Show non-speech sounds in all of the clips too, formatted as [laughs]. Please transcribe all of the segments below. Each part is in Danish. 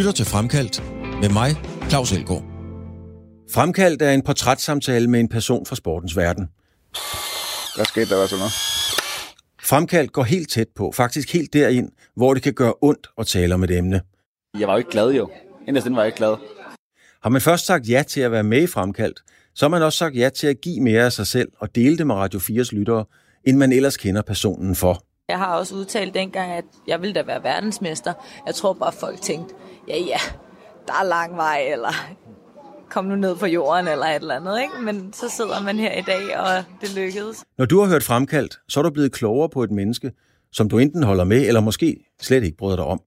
lytter til Fremkaldt med mig, Claus Elgaard. Fremkaldt er en portrætssamtale med en person fra sportens verden. Hvad skete der var sådan noget? Fremkaldt går helt tæt på, faktisk helt derind, hvor det kan gøre ondt at tale om et emne. Jeg var jo ikke glad jo. Inderst den var jeg ikke glad. Har man først sagt ja til at være med i Fremkaldt, så har man også sagt ja til at give mere af sig selv og dele det med Radio 4's lyttere, end man ellers kender personen for. Jeg har også udtalt dengang, at jeg ville da være verdensmester. Jeg tror bare, folk tænkte, ja ja, der er lang vej, eller kom nu ned på jorden, eller et eller andet. Ikke? Men så sidder man her i dag, og det lykkedes. Når du har hørt Fremkaldt, så er du blevet klogere på et menneske, som du enten holder med, eller måske slet ikke bryder dig om.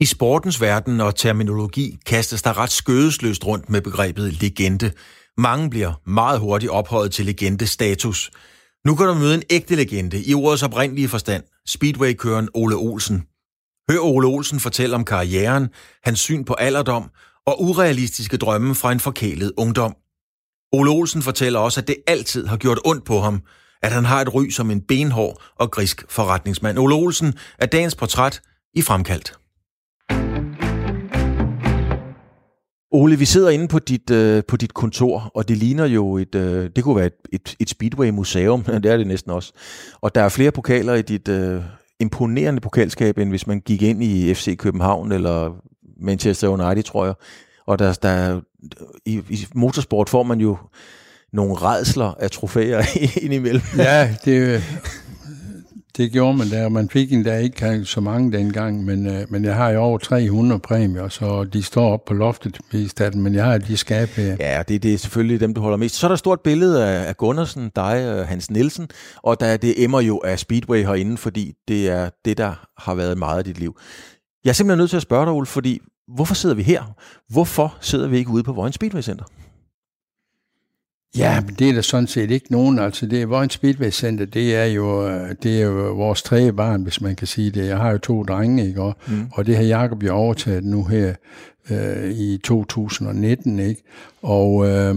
I sportens verden og terminologi kastes der ret skødesløst rundt med begrebet legende. Mange bliver meget hurtigt ophøjet til legendestatus. Nu kan du møde en ægte legende i ordets oprindelige forstand, Speedway-køren Ole Olsen. Hør Ole Olsen fortælle om karrieren, hans syn på alderdom og urealistiske drømme fra en forkælet ungdom. Ole Olsen fortæller også, at det altid har gjort ondt på ham, at han har et ry som en benhård og grisk forretningsmand. Ole Olsen er dagens portræt i Fremkaldt. Ole, vi sidder inde på dit, øh, på dit kontor, og det ligner jo et, øh, det kunne være et, et, et Speedway-museum, [laughs] det er det næsten også. Og der er flere pokaler i dit øh, imponerende pokalskab, end hvis man gik ind i FC København eller Manchester United, tror jeg. Og der, der, i, i motorsport får man jo nogle redsler af trofæer [laughs] indimellem. Ja, det, det gjorde man der. Man fik endda ikke så mange dengang, men, øh, men jeg har jo over 300 præmier, så de står op på loftet i staten, men jeg har de skab her. Ja, det, det er selvfølgelig dem, du holder mest. Så er der et stort billede af, af Gunnarsen, dig og Hans Nielsen, og der, det emmer jo af Speedway herinde, fordi det er det, der har været meget af dit liv. Jeg er simpelthen nødt til at spørge dig, Ulf, fordi hvorfor sidder vi her? Hvorfor sidder vi ikke ude på Vojens Speedway Center? Ja, men det er der sådan set ikke nogen. Altså, det er Vojens Speedway Center, det er jo, det er jo vores tredje barn, hvis man kan sige det. Jeg har jo to drenge, ikke? Og, mm. og det har Jacob jo overtaget nu her øh, i 2019, ikke? Og øh,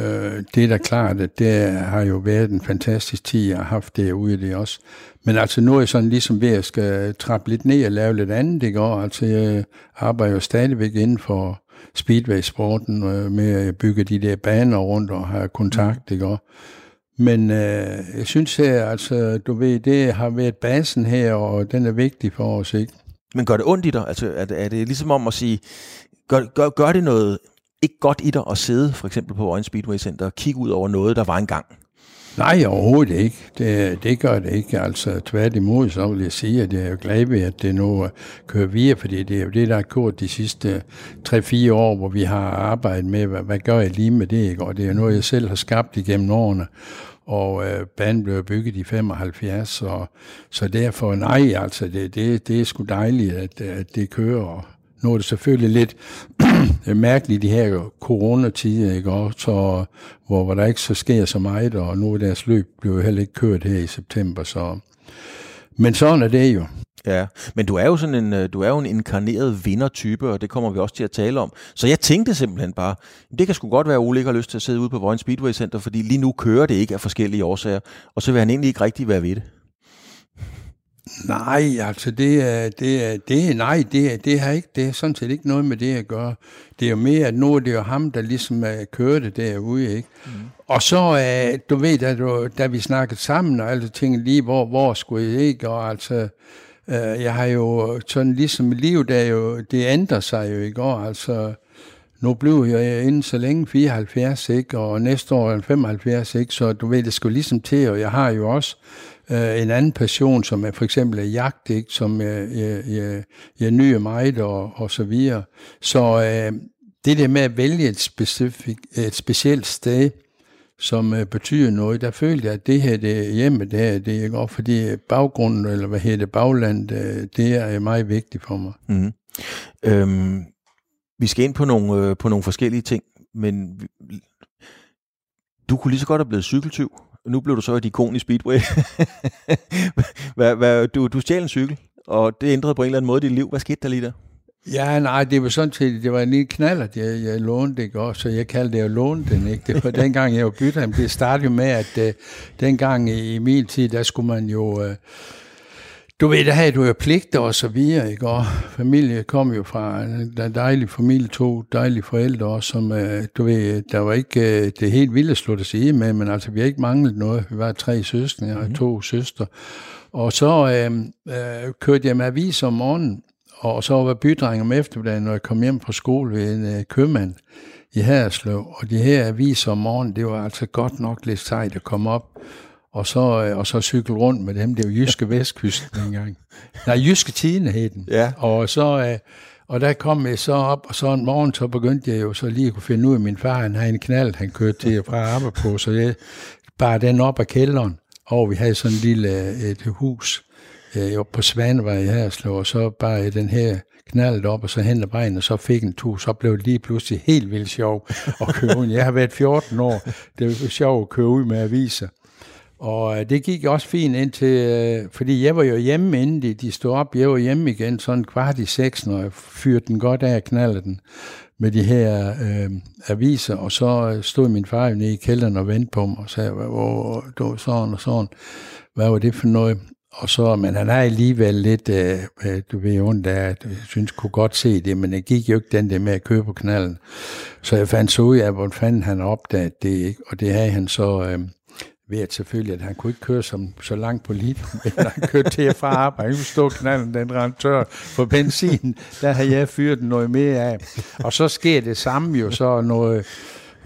øh, det er da klart, at det har jo været en fantastisk tid, jeg har haft derude det også. Men altså nu er jeg sådan ligesom ved at skal trappe lidt ned og lave lidt andet, ikke? Og altså jeg arbejder jo stadigvæk inden for speedway-sporten øh, med at bygge de der baner rundt og have kontakt, ikke? Og, men øh, jeg synes her, altså, du ved, det har været basen her, og den er vigtig for os, ikke? Men gør det ondt i dig? Altså, er det, er det ligesom om at sige, gør, gør, gør det noget ikke godt i dig at sidde for eksempel på Orange Speedway Center og kigge ud over noget, der var engang? Nej, overhovedet ikke. Det, det gør det ikke. Altså tværtimod, så vil jeg sige, at jeg er glad ved, at det nu øh, kører videre, fordi det er jo det, der har gjort de sidste 3-4 år, hvor vi har arbejdet med, hvad, hvad gør jeg lige med det, ikke? og det er noget, jeg selv har skabt igennem årene og øh, banen blev bygget i 75, og, så derfor nej, altså det, det, det er sgu dejligt, at, at det kører, og nu er det selvfølgelig lidt [clears throat] mærkeligt de her coronatider, ikke? Også, så, hvor, hvor der ikke så sker så meget, og nu er deres løb blev heller ikke kørt her i september. Så. Men sådan er det jo. Ja, men du er jo sådan en, øh, du er jo en inkarneret vindertype, og det kommer vi også til at tale om. Så jeg tænkte simpelthen bare, det kan sgu godt være, at Ole ikke har lyst til at sidde ude på Vojens Speedway Center, fordi lige nu kører det ikke af forskellige årsager, og så vil han egentlig ikke rigtig være ved det. Nej, altså det er, det er, det er, nej, det er, det har ikke, det er sådan set ikke noget med det at gøre. Det er jo mere, at nu er det jo ham, der ligesom kører det derude, ikke? Mm. Og så, uh, du ved, da, du, da vi snakkede sammen og alle ting lige, hvor, hvor skulle jeg ikke, og altså, uh, jeg har jo sådan ligesom livet, der jo, det ændrer sig jo, ikke? Og altså, nu blev jeg inden så længe 74, ikke? Og næste år er 75, ikke? Så du ved, det skulle ligesom til, og jeg har jo også øh, Øh, en anden passion, som er for eksempel er jagt, ikke? som jeg, jeg, jeg, jeg nyder meget og, og så videre. Så øh, det der med at vælge et, specifik, et specielt sted, som øh, betyder noget, der følte jeg, at det her det hjemme, det her, det er godt, fordi baggrunden, eller hvad hedder det, bagland, øh, det er meget vigtigt for mig. Mm. Øhm, vi skal ind på nogle, øh, på nogle forskellige ting, men du kunne lige så godt have blevet cykeltyv nu blev du så et ikon i Speedway. [laughs] hvad, hvad, du, du stjal en cykel, og det ændrede på en eller anden måde dit liv. Hvad skete der lige der? Ja, nej, det var sådan set, det var en lille knald, at jeg, jeg lånte, ikke også, så jeg kaldte det at låne den, ikke? Det var [laughs] dengang, jeg var bytter, det startede jo med, at uh, dengang i, i min tid, der skulle man jo, uh, Du ved, der havde du jo pligter og så videre, ikke? Og familie kom jo fra en dejlig familie, to dejlige forældre også, som, øh, du ved, der var ikke øh, det helt vilde slå det sige med, men altså, vi har ikke manglet noget. Vi var tre søstre og mm-hmm. to søstre. Og så øh, øh, kørte jeg med avis om morgenen, og så var bydreng om eftermiddagen, når jeg kom hjem fra skole ved en øh, købmand i Haderslev. Og de her aviser om morgenen, det var altså godt nok lidt sejt at komme op og så, øh, og så cykle rundt med dem. Det var Jyske Vestkysten dengang. Nej, Jyske Tine hed den. Ja. Og så... Øh, og der kom jeg så op, og så en morgen, så begyndte jeg jo så lige at kunne finde ud af, min far, han havde en knald, han kørte til fra arbejde på, så jeg bar den op af kælderen, og vi havde sådan en lille øh, et hus øh, på Svanevej i Herslev, og så bar jeg den her knaldet op, og så hen ad vejen, og så fik en tur, så blev det lige pludselig helt vildt sjov at køre ud. Jeg har været 14 år, det var sjovt at køre ud med aviser. Og øh, det gik også fint indtil, til, fordi jeg var jo hjemme, inden de, de stod op. Jeg var hjemme igen sådan kvart i seks, når jeg fyrte den godt af og knaldede den med de her øh, aviser. Og så øh, stod min far nede i kælderen og ventede på mig og sagde, hvor det var sådan og sådan. Hvad var det for noget? Og så, men han er alligevel lidt, øh, du ved, ondt af, at jeg synes, kunne godt se det, men det gik jo ikke den der med at købe på knallen. Så jeg fandt så ud af, hvor fanden han opdagede det, ikke? og det havde han så... Øh, ved at selvfølgelig, at han kunne ikke køre som, så langt på lidt, [laughs] men han kørte til og fra arbejde. Han kunne stå knalden, den rent tør for benzin. Der havde jeg fyret noget mere af. Og så sker det samme jo så noget,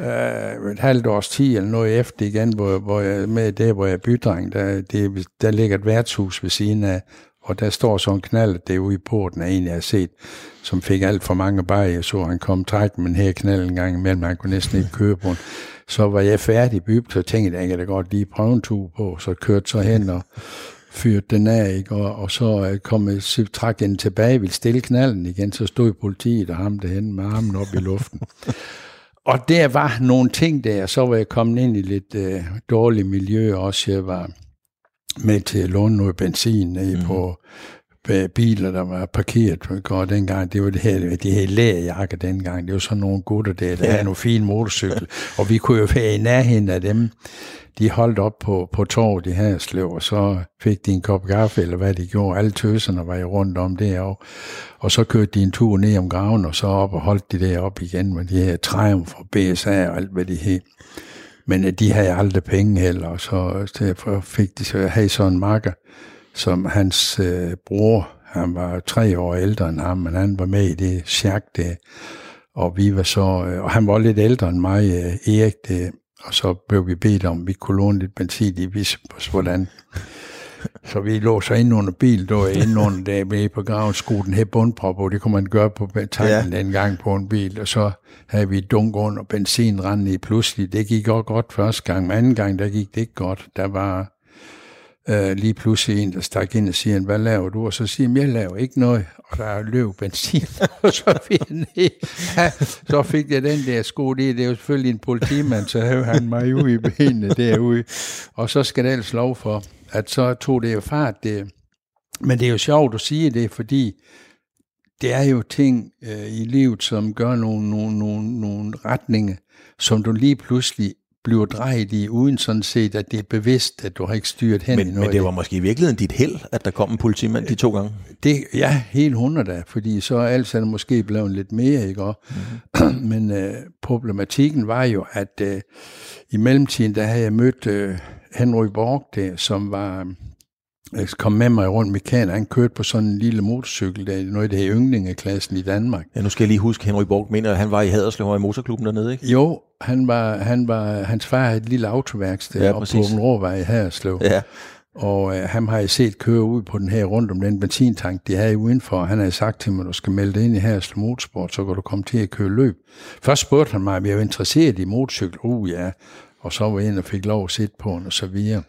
øh, et halvt års tid eller noget efter igen, hvor, hvor jeg, med det, hvor jeg er bydreng, der, det, der ligger et værtshus ved siden af, og der står sådan en knald, det er ude i porten af en, jeg har set, som fik alt for mange bajer, så han kom træk men her knald en gang imellem, han kunne næsten ikke køre på den. Så var jeg færdig bygget, så tænkte jeg, at jeg kan da godt lige prøve en tur på, så kørte så hen og fyrte den af, ikke? Og, og så øh, kom jeg, så trak den tilbage, ville stille knalden igen, så stod politiet og ham derhen med armen op i luften. [laughs] og der var nogle ting der, så var jeg kommet ind i lidt øh, dårligt miljø også. Jeg var med til at låne noget benzin nede mm. på biler, der var parkeret og dengang. Det var det her, de her lægerjakker dengang. Det var sådan nogle gutter der, der ja. havde nogle fine motorcykel. og vi kunne jo være i nærheden af dem. De holdt op på, på torvet i Herslev, og så fik de en kop kaffe, eller hvad de gjorde. Alle tøserne var jo rundt om det, og, og så kørte de en tur ned om graven, og så op og holdt de der op igen med de her Triumph og BSA og alt, hvad de hed. Men øh, de havde aldrig penge heller, og så fik de så, havde så en marker, som hans øh, bror, han var tre år ældre end ham, men han var med i det sjak det, og vi var så, øh, og han var lidt ældre end mig, øh, Erik, det, og så blev vi bedt om, vi kunne låne lidt benzin, de vidste os, hvordan. Så vi lå så ind under bil, var inde under der med på graven, skruede den her bundprop, og det kunne man gøre på tanken ja. en gang på en bil, og så havde vi dunk under benzin rendende i pludselig. Det gik også godt første gang, men anden gang, der gik det ikke godt. Der var øh, lige pludselig en, der stak ind og siger, hvad laver du? Og så siger jeg, jeg laver ikke noget. Og der løb benzin, [laughs] og så fik, jeg, ja, så fik jeg den der sko, det, det er jo selvfølgelig en politimand, så havde han mig ude i benene derude. Og så skal det ellers lov for, at så tog det jo fart. Det. Men det er jo sjovt at sige det, fordi det er jo ting øh, i livet, som gør nogle, nogle, nogle, nogle retninger, som du lige pludselig bliver drejet i, uden sådan set, at det er bevidst, at du har ikke styret hen men. Men det var måske i virkeligheden dit held, at der kom en politimand de to gange? Det, ja, helt hundrede da, fordi så er alt sådan måske blevet lidt mere, ikke? Mm-hmm. [clears throat] men øh, problematikken var jo, at øh, i mellemtiden, der havde jeg mødt øh, Henry Borg, der, som var jeg kom med mig rundt mekaner. Han kørte på sådan en lille motorcykel, der er noget af det her yndlingeklassen i Danmark. Ja, nu skal jeg lige huske, Henry Borg mener, at han var i Haderslev i motorklubben dernede, ikke? Jo, han var, han var, hans far havde et lille autoværksted ja, oppe på en råvej i Haderslev. Ja. Og øh, ham har jeg set køre ud på den her rundt om den benzintank, de havde udenfor. Han havde sagt til mig, at du skal melde dig ind i Haderslev Motorsport, så kan du komme til at køre løb. Først spurgte han mig, om jeg var interesseret i motorcykel. Uh ja, og så var jeg ind og fik lov at sidde på den og så videre.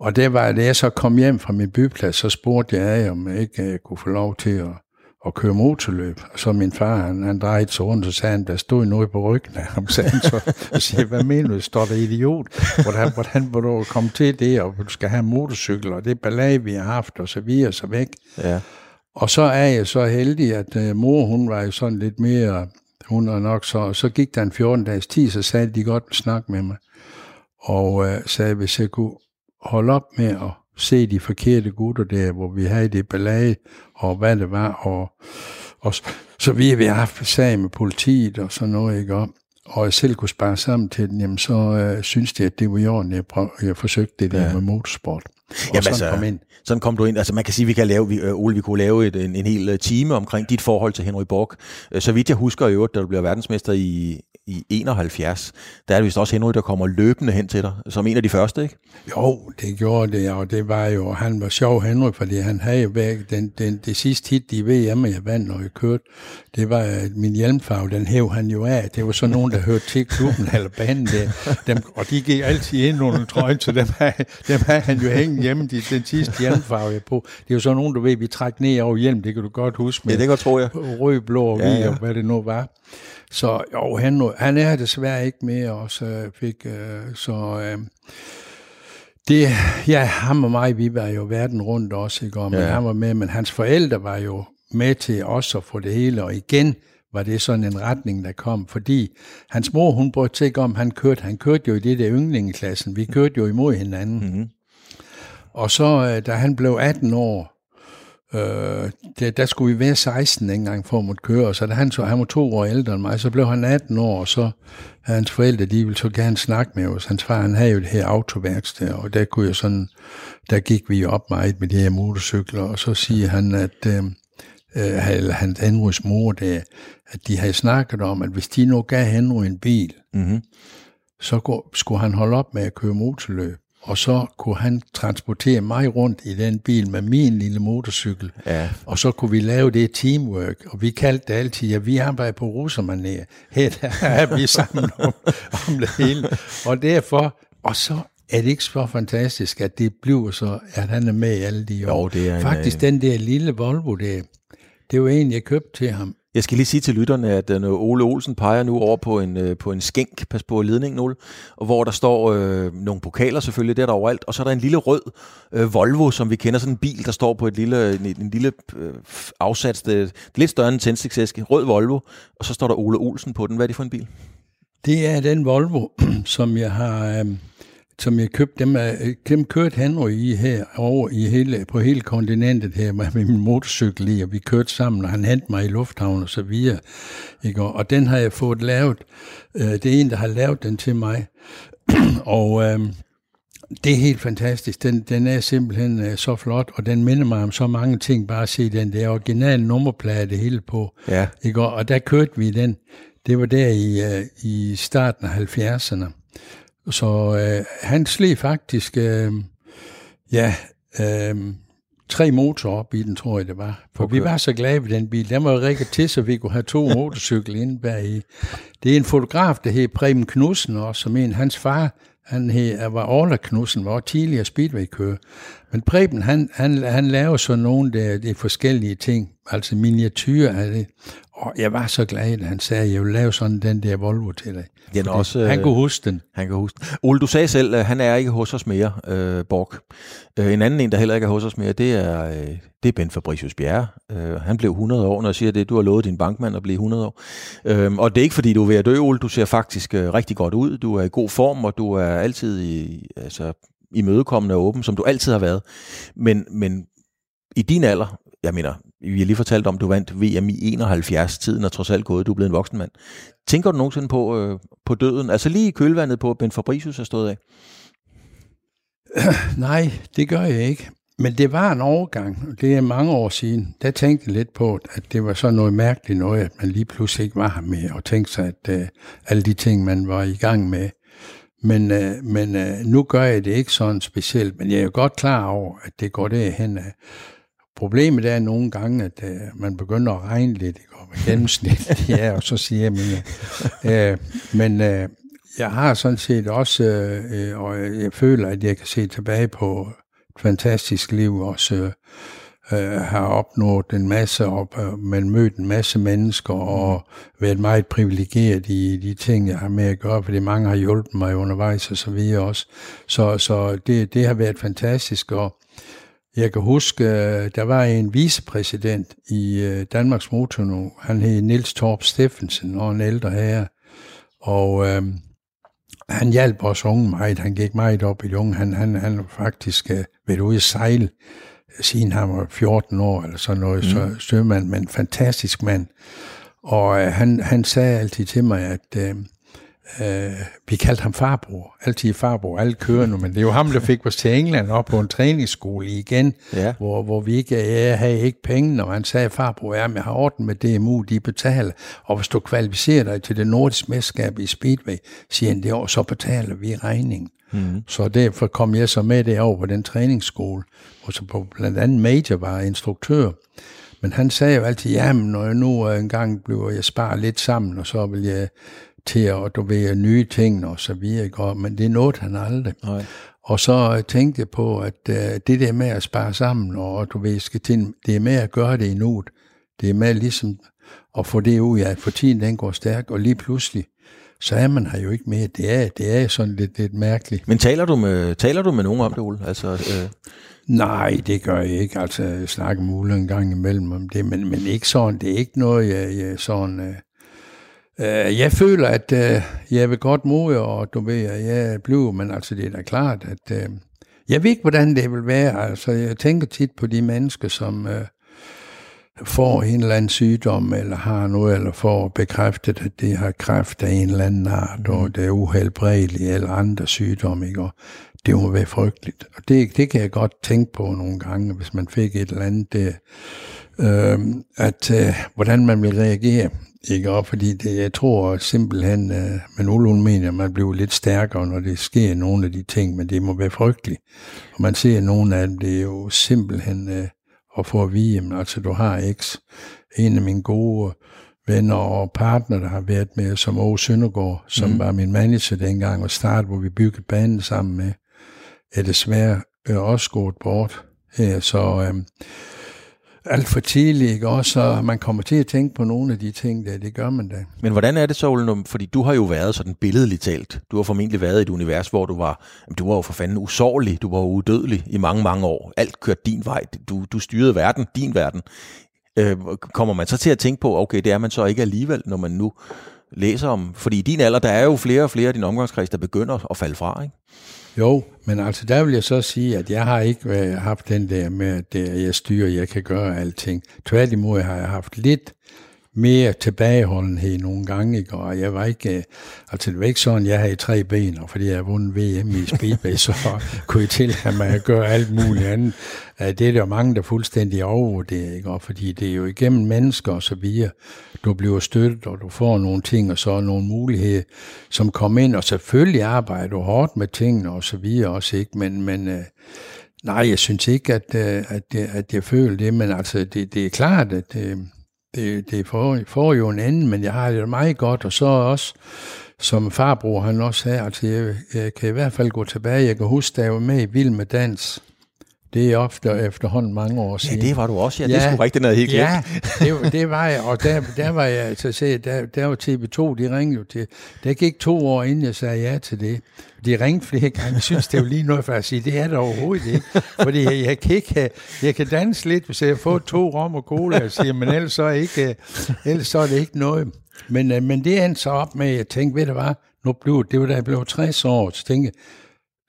Og det var, da jeg så kom hjem fra min byplads, så spurgte jeg om jeg ikke jeg kunne få lov til at, at køre motorløb. Og så min far, han, han drejede sig rundt, og sagde han, der stod noget på ryggen af ham. Sagde han så, og siger, hvad mener du, står der idiot? Hvordan, hvordan vil du komme til det, og du skal have en motorcykel, og det ballade, vi har haft, og så videre, så væk. Ja. Og så er jeg så heldig, at uh, mor, hun var jo sådan lidt mere, hun er nok så, så gik der en 14 dages tid, så sagde de godt snakke med mig. Og uh, sagde, hvis jeg kunne holde op med at se de forkerte gutter der, hvor vi havde det ballade, og hvad det var, og, og så, vi har haft sag med politiet og sådan noget, ikke? Og, og jeg selv kunne spare sammen til den, jamen så øh, synes de, at det var i orden, jeg, prøv, jeg forsøgte det der ja. med motorsport. Og Jamen, sådan altså, kom ind. Sådan kom du ind. Altså man kan sige, vi kan lave, vi, øh, Ole, vi kunne lave et, en, en hel øh, time omkring dit forhold til Henry Borg. Øh, så vidt jeg husker i øvrigt, da du bliver verdensmester i, i 71, der er det vist også Henry, der kommer løbende hen til dig, som en af de første, ikke? Jo, det gjorde det, og det var jo, han var sjov, Henry, fordi han havde væk, den, den, det sidste hit i VM, jeg vandt, når jeg kørte, det var min hjelmfarve, den hæv han jo af. Det var så nogen, der hørte til klubben [laughs] eller banen der, dem, og de gik altid ind under trøjen, så dem havde, dem havde han jo hængt hjemme, de, den sidste hjelmfarve jeg på. Det er jo så nogen, du ved, vi træk ned over hjelm, det kan du godt huske. Med ja, det kan jeg. Rød, blå og hvid, ja, ja. og hvad det nu var. Så jo, han, han er desværre ikke mere, og så fik, øh, så... Øh, det, ja, ham og mig, vi var jo verden rundt også, ikke? Og, men ja. han var med, men hans forældre var jo med til også at få det hele, og igen var det sådan en retning, der kom, fordi hans mor, hun brugte sig ikke om, han kørte, han kørte jo i det der yndlingeklassen, vi kørte jo imod hinanden. Mm-hmm. Og så, øh, da han blev 18 år, øh, der, der skulle vi være 16 engang for at måtte køre, så da han, så, han var to år ældre end mig, så blev han 18 år, og så hans forældre, de ville så gerne snakke med os. Hans far, han havde jo det her autoværksted, og der kunne jeg sådan, der gik vi op meget med de her motorcykler, og så siger han, at øh, øh, eller han Henrys mor der, at de havde snakket om, at hvis de nu gav Henry en bil, mm-hmm. så gå, skulle han holde op med at køre motorløb og så kunne han transportere mig rundt i den bil med min lille motorcykel. Ja. Og så kunne vi lave det teamwork, og vi kaldte det altid, at vi arbejder på russermanér. Her der er vi sammen om, om det hele. Og derfor, og så er det ikke så fantastisk, at det bliver så, at han er med i alle de år. Jo, det er Faktisk en, den der lille Volvo der, det var en, jeg købte til ham jeg skal lige sige til lytterne, at uh, Ole Olsen peger nu over på en, uh, på en skænk, pas på ledningen, Ole, og hvor der står uh, nogle pokaler selvfølgelig, det er der overalt, og så er der en lille rød uh, Volvo, som vi kender, sådan en bil, der står på et lille, en, en lille uh, afsats, det, lidt større end en tændstiksæske, rød Volvo, og så står der Ole Olsen på den. Hvad er det for en bil? Det er den Volvo, [clears throat] som jeg har... Uh som jeg købte, dem, dem kørte Henry i her over i hele, på hele kontinentet her med min motorcykel i, og vi kørte sammen, og han hentede mig i lufthavnen og så videre. Ikke? Og den har jeg fået lavet. Øh, det er en, der har lavet den til mig. [clears throat] og øh, det er helt fantastisk. Den, den er simpelthen øh, så flot, og den minder mig om så mange ting. Bare at se den der originale nummerplade det hele på. Ja. Ikke? Og der kørte vi den. Det var der i, øh, i starten af 70'erne. Så øh, han sled faktisk, øh, ja, øh, tre motorer op i den, tror jeg det var. For okay. vi var så glade ved den bil. Den var rigtig til, så vi kunne have to motorcykler inde bag i. Det er en fotograf, der hedder Preben Knudsen også, som en hans far, han hed, var Orla Knudsen, var tidligere speedway-kører. Men Preben, han, han, han laver så nogle af de forskellige ting, altså miniatyrer af det. Og jeg var så glad, at han sagde, at jeg vil lave sådan den der Volvo til dig. Den også, han kunne huske den. Han kan huske den. Ole, du sagde selv, at han er ikke hos os mere, øh, Borg. Øh, en anden en, der heller ikke er hos os mere, det er, øh, det er Ben Fabricius Bjerre. Øh, han blev 100 år, når jeg siger det. Du har lovet din bankmand at blive 100 år. Øh, og det er ikke, fordi du er ved at dø, Ole. Du ser faktisk øh, rigtig godt ud. Du er i god form, og du er altid i, altså, imødekommende og åben, som du altid har været. Men, men i din alder, jeg mener, vi har lige fortalt om, du vandt VM i 71, tiden er trods alt gået, du er blevet en voksen mand. Tænker du nogensinde på, øh, på døden? Altså lige i kølvandet på, Ben Fabricius er stået af? [clears throat] Nej, det gør jeg ikke. Men det var en overgang, det er mange år siden. Der tænkte jeg lidt på, at det var så noget mærkeligt noget, at man lige pludselig ikke var her med, og tænkte sig, at øh, alle de ting, man var i gang med. Men, øh, men øh, nu gør jeg det ikke sådan specielt, men jeg er jo godt klar over, at det går derhen af. Problemet er nogle gange, at øh, man begynder at regne lidt, ikke? og med gennemsnit, [laughs] ja, og så siger jeg, men, øh, øh, men øh, jeg har sådan set også, øh, øh, og jeg føler, at jeg kan se tilbage på et fantastisk liv, også uh, har opnået en masse, og øh, men man mødt en masse mennesker, og været meget privilegeret i de ting, jeg har med at gøre, fordi mange har hjulpet mig undervejs og så videre også. Så, så det, det har været fantastisk, og jeg kan huske, øh, der var en vicepræsident i Danmarks Motor nu. Han hed Nils Torp Steffensen, og en ældre herre. Og, øh, han hjalp os unge meget. Han gik meget op i de unge. Han, han, han faktisk øh, været ude at sejle, siden han var 14 år, eller sådan noget, mm. så sømand, men en fantastisk mand. Og uh, han, han sagde altid til mig, at uh, uh, vi kaldte ham farbror. Altid farbror, alle kører nu, men det er jo ham, der fik os til England op på en træningsskole igen, Ja. hvor, hvor vi ikke jeg havde ikke penge, og han sagde, farbror, ja, jeg har orden med DMU, de betaler, og hvis du kvalificerer dig til det nordiske mesterskab i Speedway, siger han det år, så betaler vi regningen. Mm. Så derfor kom jeg så med derover på den træningsskole, hvor så på blandt andet Major var instruktør. Men han sagde jo altid, jamen når jeg nu øh, engang bliver jeg sparer lidt sammen, og så vil jeg til at du ved, nye ting og så videre. Men det nåede han aldrig. Nej. Og så øh, tænkte jeg på, at øh, det der med at spare sammen, og du ved, skal til, det er med at gøre det i nuet. Det er med ligesom at få det ud af, for tiden den går stærk, og lige pludselig, så er man her jo ikke mere. Det er, det er sådan lidt, lidt mærkeligt. Men taler du med, taler du med nogen om det, Ole? Altså, øh, Nej, det gør jeg ikke. Altså, jeg snakker med Ulle en gang imellem om det, men, men ikke sådan. Det er ikke noget, jeg, jeg sådan... Øh, øh, jeg føler, at øh, jeg vil godt mod, og du ved, at jeg bliver, men altså, det er da klart, at... Øh, jeg ved ikke, hvordan det vil være. Altså, jeg tænker tit på de mennesker, som øh, får en eller anden sygdom, eller har noget, eller får bekræftet, at de har kræft af en eller anden art, mm. og det er uhelbredeligt, eller andre sygdomme, ikke? Og det må være frygteligt. Og det, det kan jeg godt tænke på nogle gange, hvis man fik et eller andet der, øh, at øh, hvordan man vil reagere. Ikke? Og fordi det, jeg tror simpelthen, øh, men Ulun mener, at man bliver lidt stærkere, når det sker nogle af de ting, men det må være frygteligt. Og man ser nogle af dem, det er jo simpelthen øh, at få at vide, jamen, altså du har X. En af mine gode venner og partner, der har været med, som Åge Søndergaard, som mm. var min manager dengang og start, hvor vi byggede banen sammen med, er desværre øh, også gået bort her, så øh, alt for tidligt, ikke? Også, så man kommer til at tænke på nogle af de ting, der, det gør man da. men hvordan er det så, Ole? Fordi du har jo været sådan billedligt talt. Du har formentlig været i et univers, hvor du var, jamen, du var jo for fanden usårlig. Du var udødelig i mange, mange år. Alt kørte din vej. Du, du styrede verden, din verden. Øh, kommer man så til at tænke på, okay, det er man så ikke alligevel, når man nu læser om... Fordi i din alder, der er jo flere og flere af din omgangskreds, der begynder at falde fra, ikke? Jo, men altså der vil jeg så sige, at jeg har ikke øh, haft den der med, at øh, jeg styrer, jeg kan gøre alting. Tværtimod har jeg haft lidt mere tilbageholdenhed nogle gange, ikke? og jeg var ikke, øh, altså det var ikke sådan, jeg havde tre ben, og fordi jeg vundet VM i Speedway, så [laughs] kunne jeg tillade mig at gøre alt muligt andet. Øh, det er der jo mange, der fuldstændig overvurderer, ikke? Og fordi det er jo igennem mennesker og så videre, du bliver støttet, og du får nogle ting, og så nogle muligheder, som kommer ind, og selvfølgelig arbejder du hårdt med tingene og så videre også, ikke? Men, men øh, nej, jeg synes ikke, at, øh, at, jeg, at jeg føler det, men altså, det, det er klart, at det, det får, får jo en anden, men jeg har det meget godt, og så også, som farbror han også sagde, altså jeg, jeg kan i hvert fald gå tilbage, jeg kan huske, da jeg var med i Vild med Dans, det er ofte efterhånden mange år Ja, siden. det var du også. Ja, det er sgu rigtigt noget helt Ja, det, det var jeg, og der, der var jeg, så se, der, der var TV2, de ringede jo til, der gik to år, inden jeg sagde ja til det. De ringede flere gange, jeg synes, det var lige noget for at sige, det er der overhovedet ikke, fordi jeg, jeg kan ikke, have- jeg kan danse lidt, hvis jeg får to rom og cola, jeg siger, men ellers så er, ikke, ellers så er det ikke noget. Men, øh, men det endte så op med, at jeg tænkte, ved du hvad, nu blev, det var da jeg blev 60 år, så tænkte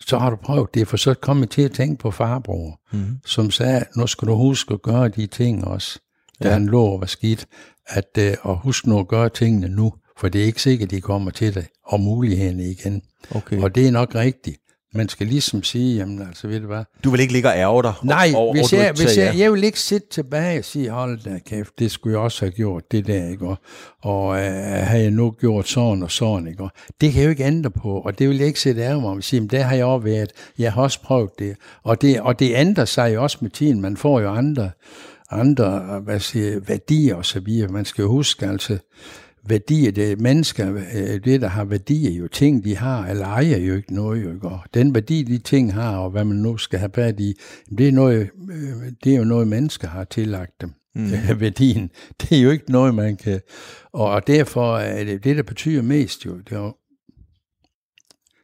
så har du prøvet det, for så kom jeg til at tænke på farbror, mm. som sagde, nu skal du huske at gøre de ting også, da ja. han lå og var skidt, at og husk nu at gøre tingene nu, for det er ikke sikkert, de kommer til dig, og mulighederne igen. Okay. Og det er nok rigtigt. Man skal ligesom sige, jamen altså, ved du hvad, Du vil ikke ligge og ærge dig Nej, over, hvis, jeg, hvis jeg, jeg vil ikke sidde tilbage og sige, hold da kæft, det skulle jeg også have gjort, det der, ikke? Og, og øh, har jeg nu gjort sådan og sådan, ikke? Og det kan jeg jo ikke ændre på, og det vil jeg ikke sætte ærge mig om. Sige, men der har jeg også været, jeg har også prøvet det. Og det, og det ændrer sig jo også med tiden. Man får jo andre, andre hvad siger, værdier og så videre. Man skal jo huske, altså, værdier, det er mennesker, øh, det der har værdier jo, ting de har, eller ejer jo ikke noget, jo, ikke? og den værdi de ting har, og hvad man nu skal have fat i, det er, noget, øh, det er jo noget, mennesker har tillagt dem. Mm. [laughs] Værdien, det er jo ikke noget, man kan, og derfor er det det, der betyder mest jo, det er jo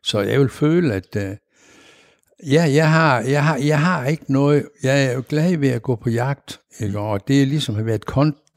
så jeg vil føle, at øh, ja, jeg har, jeg, har, jeg har ikke noget, jeg er jo glad ved at gå på jagt, ikke? og det er ligesom har været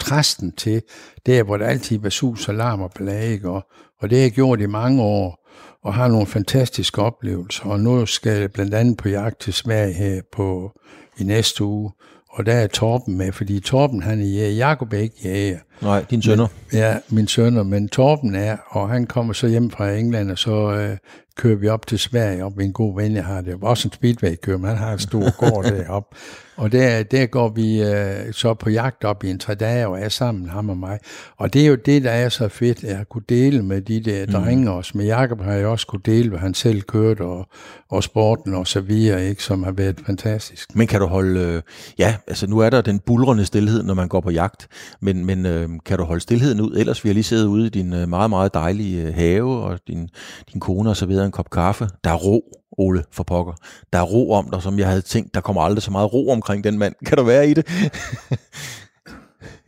kontrasten til der, hvor der altid var sus og larm og ikke? Og, og det har jeg gjort i mange år, og har nogle fantastiske oplevelser. Og nu skal jeg blandt andet på jagt til Sverige her på, i næste uge, og der er Torben med, fordi Torben han er jæger, Jacob er ikke jæger. Nej, din sønner. Ja, min sønner, men Torben er, og han kommer så hjem fra England, og så øh, kører vi op til Sverige, op med en god ven, jeg har det. Også en speedway-kører, men han har en stor gård [laughs] deroppe. Og der, der går vi øh, så på jagt op i en tre dage, og er sammen, ham og mig. Og det er jo det, der er så fedt, at jeg kunne dele med de der mm. drenge også. Med Jakob har jeg også kunne dele, hvad han selv kørte, og, og sporten og så videre, ikke, som har været fantastisk. Men kan du holde, øh, ja, altså nu er der den bulrende stillhed, når man går på jagt, men, men øh, kan du holde stillheden ud? Ellers vi har lige siddet ude i din øh, meget, meget dejlige øh, have, og din, din kone og så videre en kop kaffe. Der er ro, Ole, for pokker. Der er ro om dig, som jeg havde tænkt, der kommer aldrig så meget ro omkring den mand. [laughs] Kan du være i det?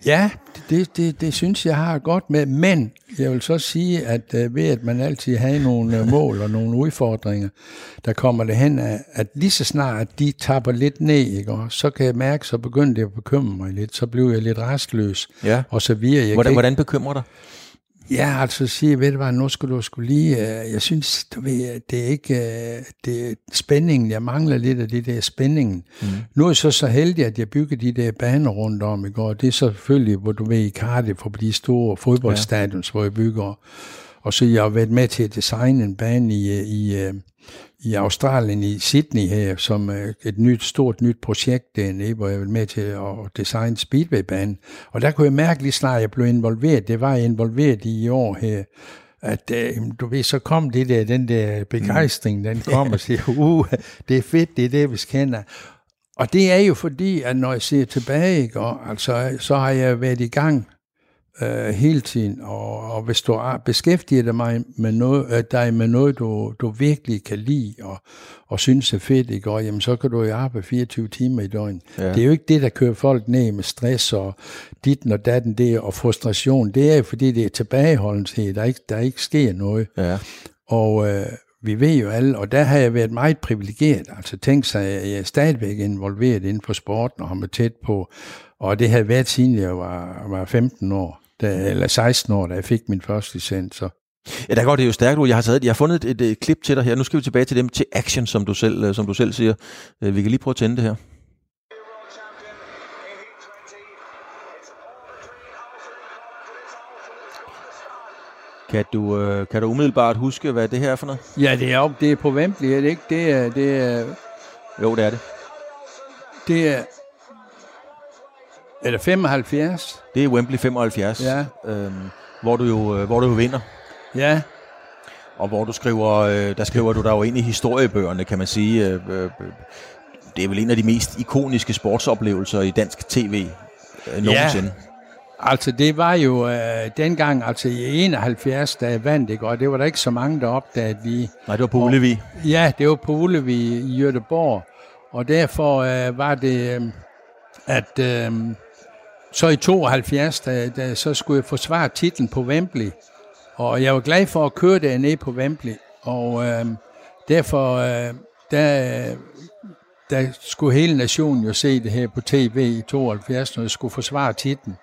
Ja, det, det, det synes jeg har godt med, men jeg vil så sige, at uh, ved at man altid har nogle uh, mål og nogle udfordringer, der kommer det hen, at, at lige så snart de tapper lidt ned, ikke, og så kan jeg mærke, så begynder det at bekymre mig lidt, så bliver jeg lidt restløs, Ja. og så videre. Jeg Hvordan, kan hvordan bekymrer dig? Ja, altså sige, ved du hvad, nu skal du skulle lige, øh, jeg synes, du ved, det er ikke, øh, det er spændingen, jeg mangler lidt af det der spændingen. Mm. Nu er jeg så så heldig, at jeg bygger de der baner rundt om i går. Det er selvfølgelig, hvor du ved, i Cardiff, på de store fodboldstadions, ja. hvor jeg bygger. Og så jeg har været med til at designe en bane i, øh, i, i Australien, i Sydney her, som et nyt, stort nyt projekt dernede, hvor jeg var med til at designe Speedway-banen. Og der kunne jeg mærke lige snart, jeg blev involveret. Det var jeg involveret i i år her at øh, du ved, så kom det der, den der begejstring, den [laughs] kom og siger, uh, det er fedt, det er det, vi kender. Og det er jo fordi, at når jeg ser tilbage, ikke, og, altså, så har jeg været i gang øh, hele tiden, og, og hvis du er- beskæftiger dig med, med noget, øh, dig med noget, du, du virkelig kan lide, og, og synes er fedt, ikke? Og, jamen, så kan du jo arbejde 24 timer i døgnet. Ja. Det er jo ikke det, der kører folk ned med stress og dit og datten der, og frustration. Det er jo fordi, det er tilbageholdenhed, der ikke, der ikke sker noget. Ja. Og øh, vi ved jo alle, og der har jeg været meget privilegeret. Altså tænk sig, at jeg er stadigvæk involveret inden for sporten og har mig tæt på. Og det har været siden jeg var, var 15 år, da, eller 16 år, da jeg fik min første licens. Så. Ja, der går det jo stærkt ud. Jeg har, taget, jeg har fundet et, et, et klip til dig her. Nu skal vi tilbage til dem til action, som du selv, øh, som du selv siger. Øh, Vi kan lige prøve at tænde det her. Kan du, øh, kan du umiddelbart huske, hvad det her er for noget? Ja, det er, op, det er på Wembley, er det ikke? Det er, det er, Jo, det er det. det er, er det 75? Det er Wembley 75, Ja. øhm, hvor, du jo, øh, hvor du jo vinder. Ja, Og hvor du skriver, øh, der skriver du dig jo ind i historiebøgerne, kan man sige. Øh, øh, det er vel en af de mest ikoniske sportsoplevelser i dansk tv øh, nogensinde. Altså, det var jo øh, dengang, altså i 71, da jeg vandt, ikke? og det var der ikke så mange, der opdagede lige. Nej, det var på Ullevi. Ja, det var på Ullevi i Göteborg, og derfor øh, var det, øh, at øh, så i 72, da, da, så skulle jeg forsvare titlen på Wembley, og jeg var glad for at køre der ned på Wembley, og øh, derfor, øh, der, der skulle hele nationen jo se det her på tv i 72, når jeg skulle forsvare titlen.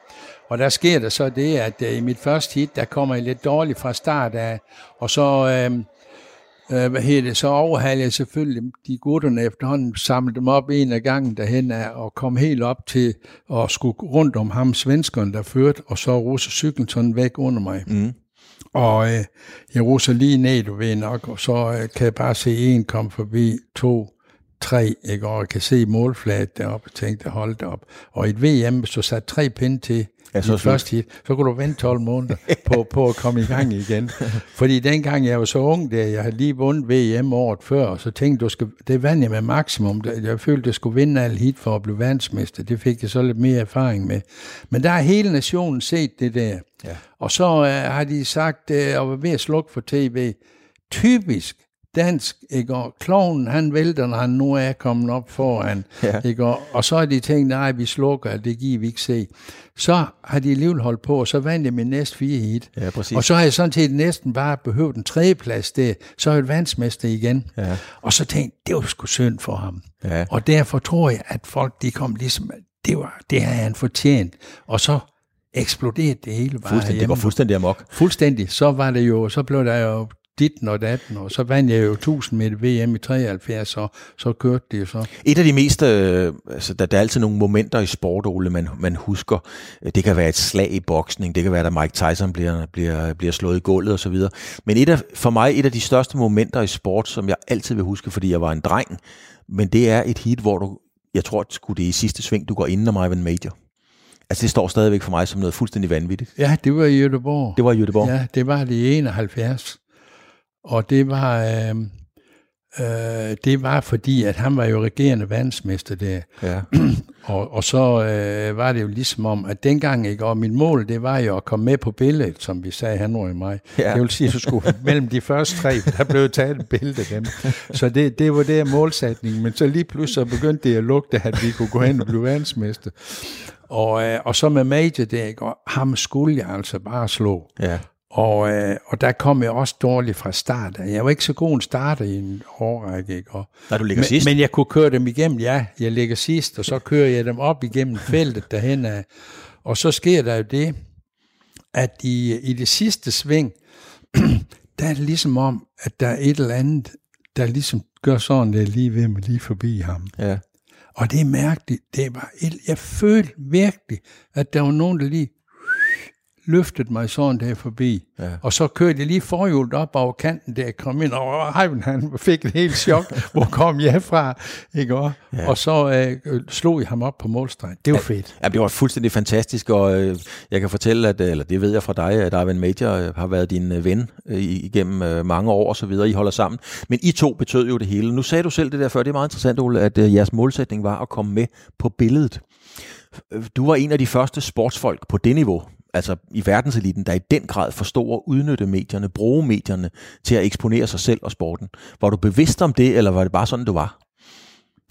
Og der sker der så det, at øh, i mit første hit, der kommer jeg lidt dårligt fra start af, og så, øh, øh, hvad hedder det, så overhalede jeg selvfølgelig de gutterne efterhånden, samlede dem op en af gangen derhen af, og kom helt op til at skulle rundt om ham, svenskeren, der førte, og så russe cyklen sådan væk under mig. Mm. Og øh, jeg russer lige ned, du ved nok, og så øh, kan jeg bare se en komme forbi, to, tre, ikke? og jeg kan se målfladet deroppe, og tænkte, hold det op. Og i et VM, du satte tre pinde til så er så slut. første hit, så kunne du vente 12 måneder på, på at komme i gang igen. Fordi dengang jeg var så ung, der, jeg havde lige vundet VM året før, og så tænkte du, skal, det vandt jeg med maksimum. Jeg jeg følte, jeg skulle vinde alle hit for at blive verdensmester. Det fik jeg så lidt mere erfaring med. Men der har hele nationen set det der. Ja. Og så øh, har de sagt, øh, og var ved at slukke for tv, typisk dansk, ikke? Og klovnen, han vælter, når han nu er kommet op foran, [laughs] Ja. ikke? Og, og så har de tænkt, nej, vi slukker, det giver vi ikke se. Så har de alligevel holdt på, og så vandt jeg min næste fire hit. Ja, præcis. Og så har jeg sådan set næsten bare behøvet en tredjeplads der, så er jeg vandsmester igen. Ja. Og så tænkte det var sgu synd for ham. Ja. Og derfor tror jeg, at folk, de kom ligesom, det, var, det havde han fortjent. Og så eksploderede det hele bare Fuldstændig, det går hjemme. fuldstændig amok. Fuldstændig. Så var det jo, så blev der jo dit og datten, og så vandt jeg jo 1000 meter VM i 73, og så kørte det jo så. Et af de mest, øh, altså der, der er altid nogle momenter i sport, Ole, man, man husker. Det kan være et slag i boksning, det kan være, at Mike Tyson bliver, bliver, bliver slået i gulvet osv. Men et af, for mig et af de største momenter i sport, som jeg altid vil huske, fordi jeg var en dreng, men det er et hit, hvor du, jeg tror, at det er i sidste sving, du går inden om Ivan Major. Altså det står stadigvæk for mig som noget fuldstændig vanvittigt. Ja, det var i Göteborg. Det var i Göteborg? Ja, det var det i 71. Og det var, øh, øh, det var fordi, at han var jo regerende verdensmester der. Ja. [clears throat] og, og så øh, var det jo ligesom om, at dengang, ikke, og mit mål, det var jo at komme med på billedet, som vi sagde, han i mig. Ja. Det vil sige, at du skulle [laughs] mellem de første tre, der blev taget et billede af dem. Så det, det var det målsætningen. Men så lige pludselig så begyndte det at lugte, at vi kunne gå hen og blive verdensmester. Og, øh, og så med Major der, ikke, og ham skulle jeg altså bare slå. Ja. Og, øh, og der kom jeg også dårligt fra start. Jeg var ikke så god en starter i en årrække. Ikke? Og, Nej, du ligger men, sidst. Men jeg kunne køre dem igennem, ja. Jeg ligger sidst, og så kører jeg dem op igennem feltet derhen af. Og så sker der jo det, at i, i det sidste sving, [clears throat] der er det ligesom om, at der er et eller andet, der ligesom gør sådan, der lige ved mig lige forbi ham. Ja. Og det er mærkeligt. Det var et, jeg følte virkelig, at der var nogen, der lige løftede mig sådan der forbi. Ja. Og så kørte jeg lige forhjulet op over kanten, der kom ind, og Ivan, han fik et helt chok. [laughs] Hvor kom jeg fra? Ikke? Og, ja. og så øh, slog jeg ham op på målstregen. Det var ja, fedt. Ja, det var fuldstændig fantastisk, og øh, jeg kan fortælle, at, eller det ved jeg fra dig, at Ivan Major øh, har været din øh, ven øh, igennem øh, mange år og så videre. I holder sammen. Men I to betød jo det hele. Nu sagde du selv det der før, det er meget interessant, Ole, at øh, jeres målsætning var at komme med på billedet. Du var en af de første sportsfolk på det niveau, altså i verdenseliten, der i den grad forstår at udnytte medierne, bruge medierne til at eksponere sig selv og sporten. Var du bevidst om det, eller var det bare sådan, du var?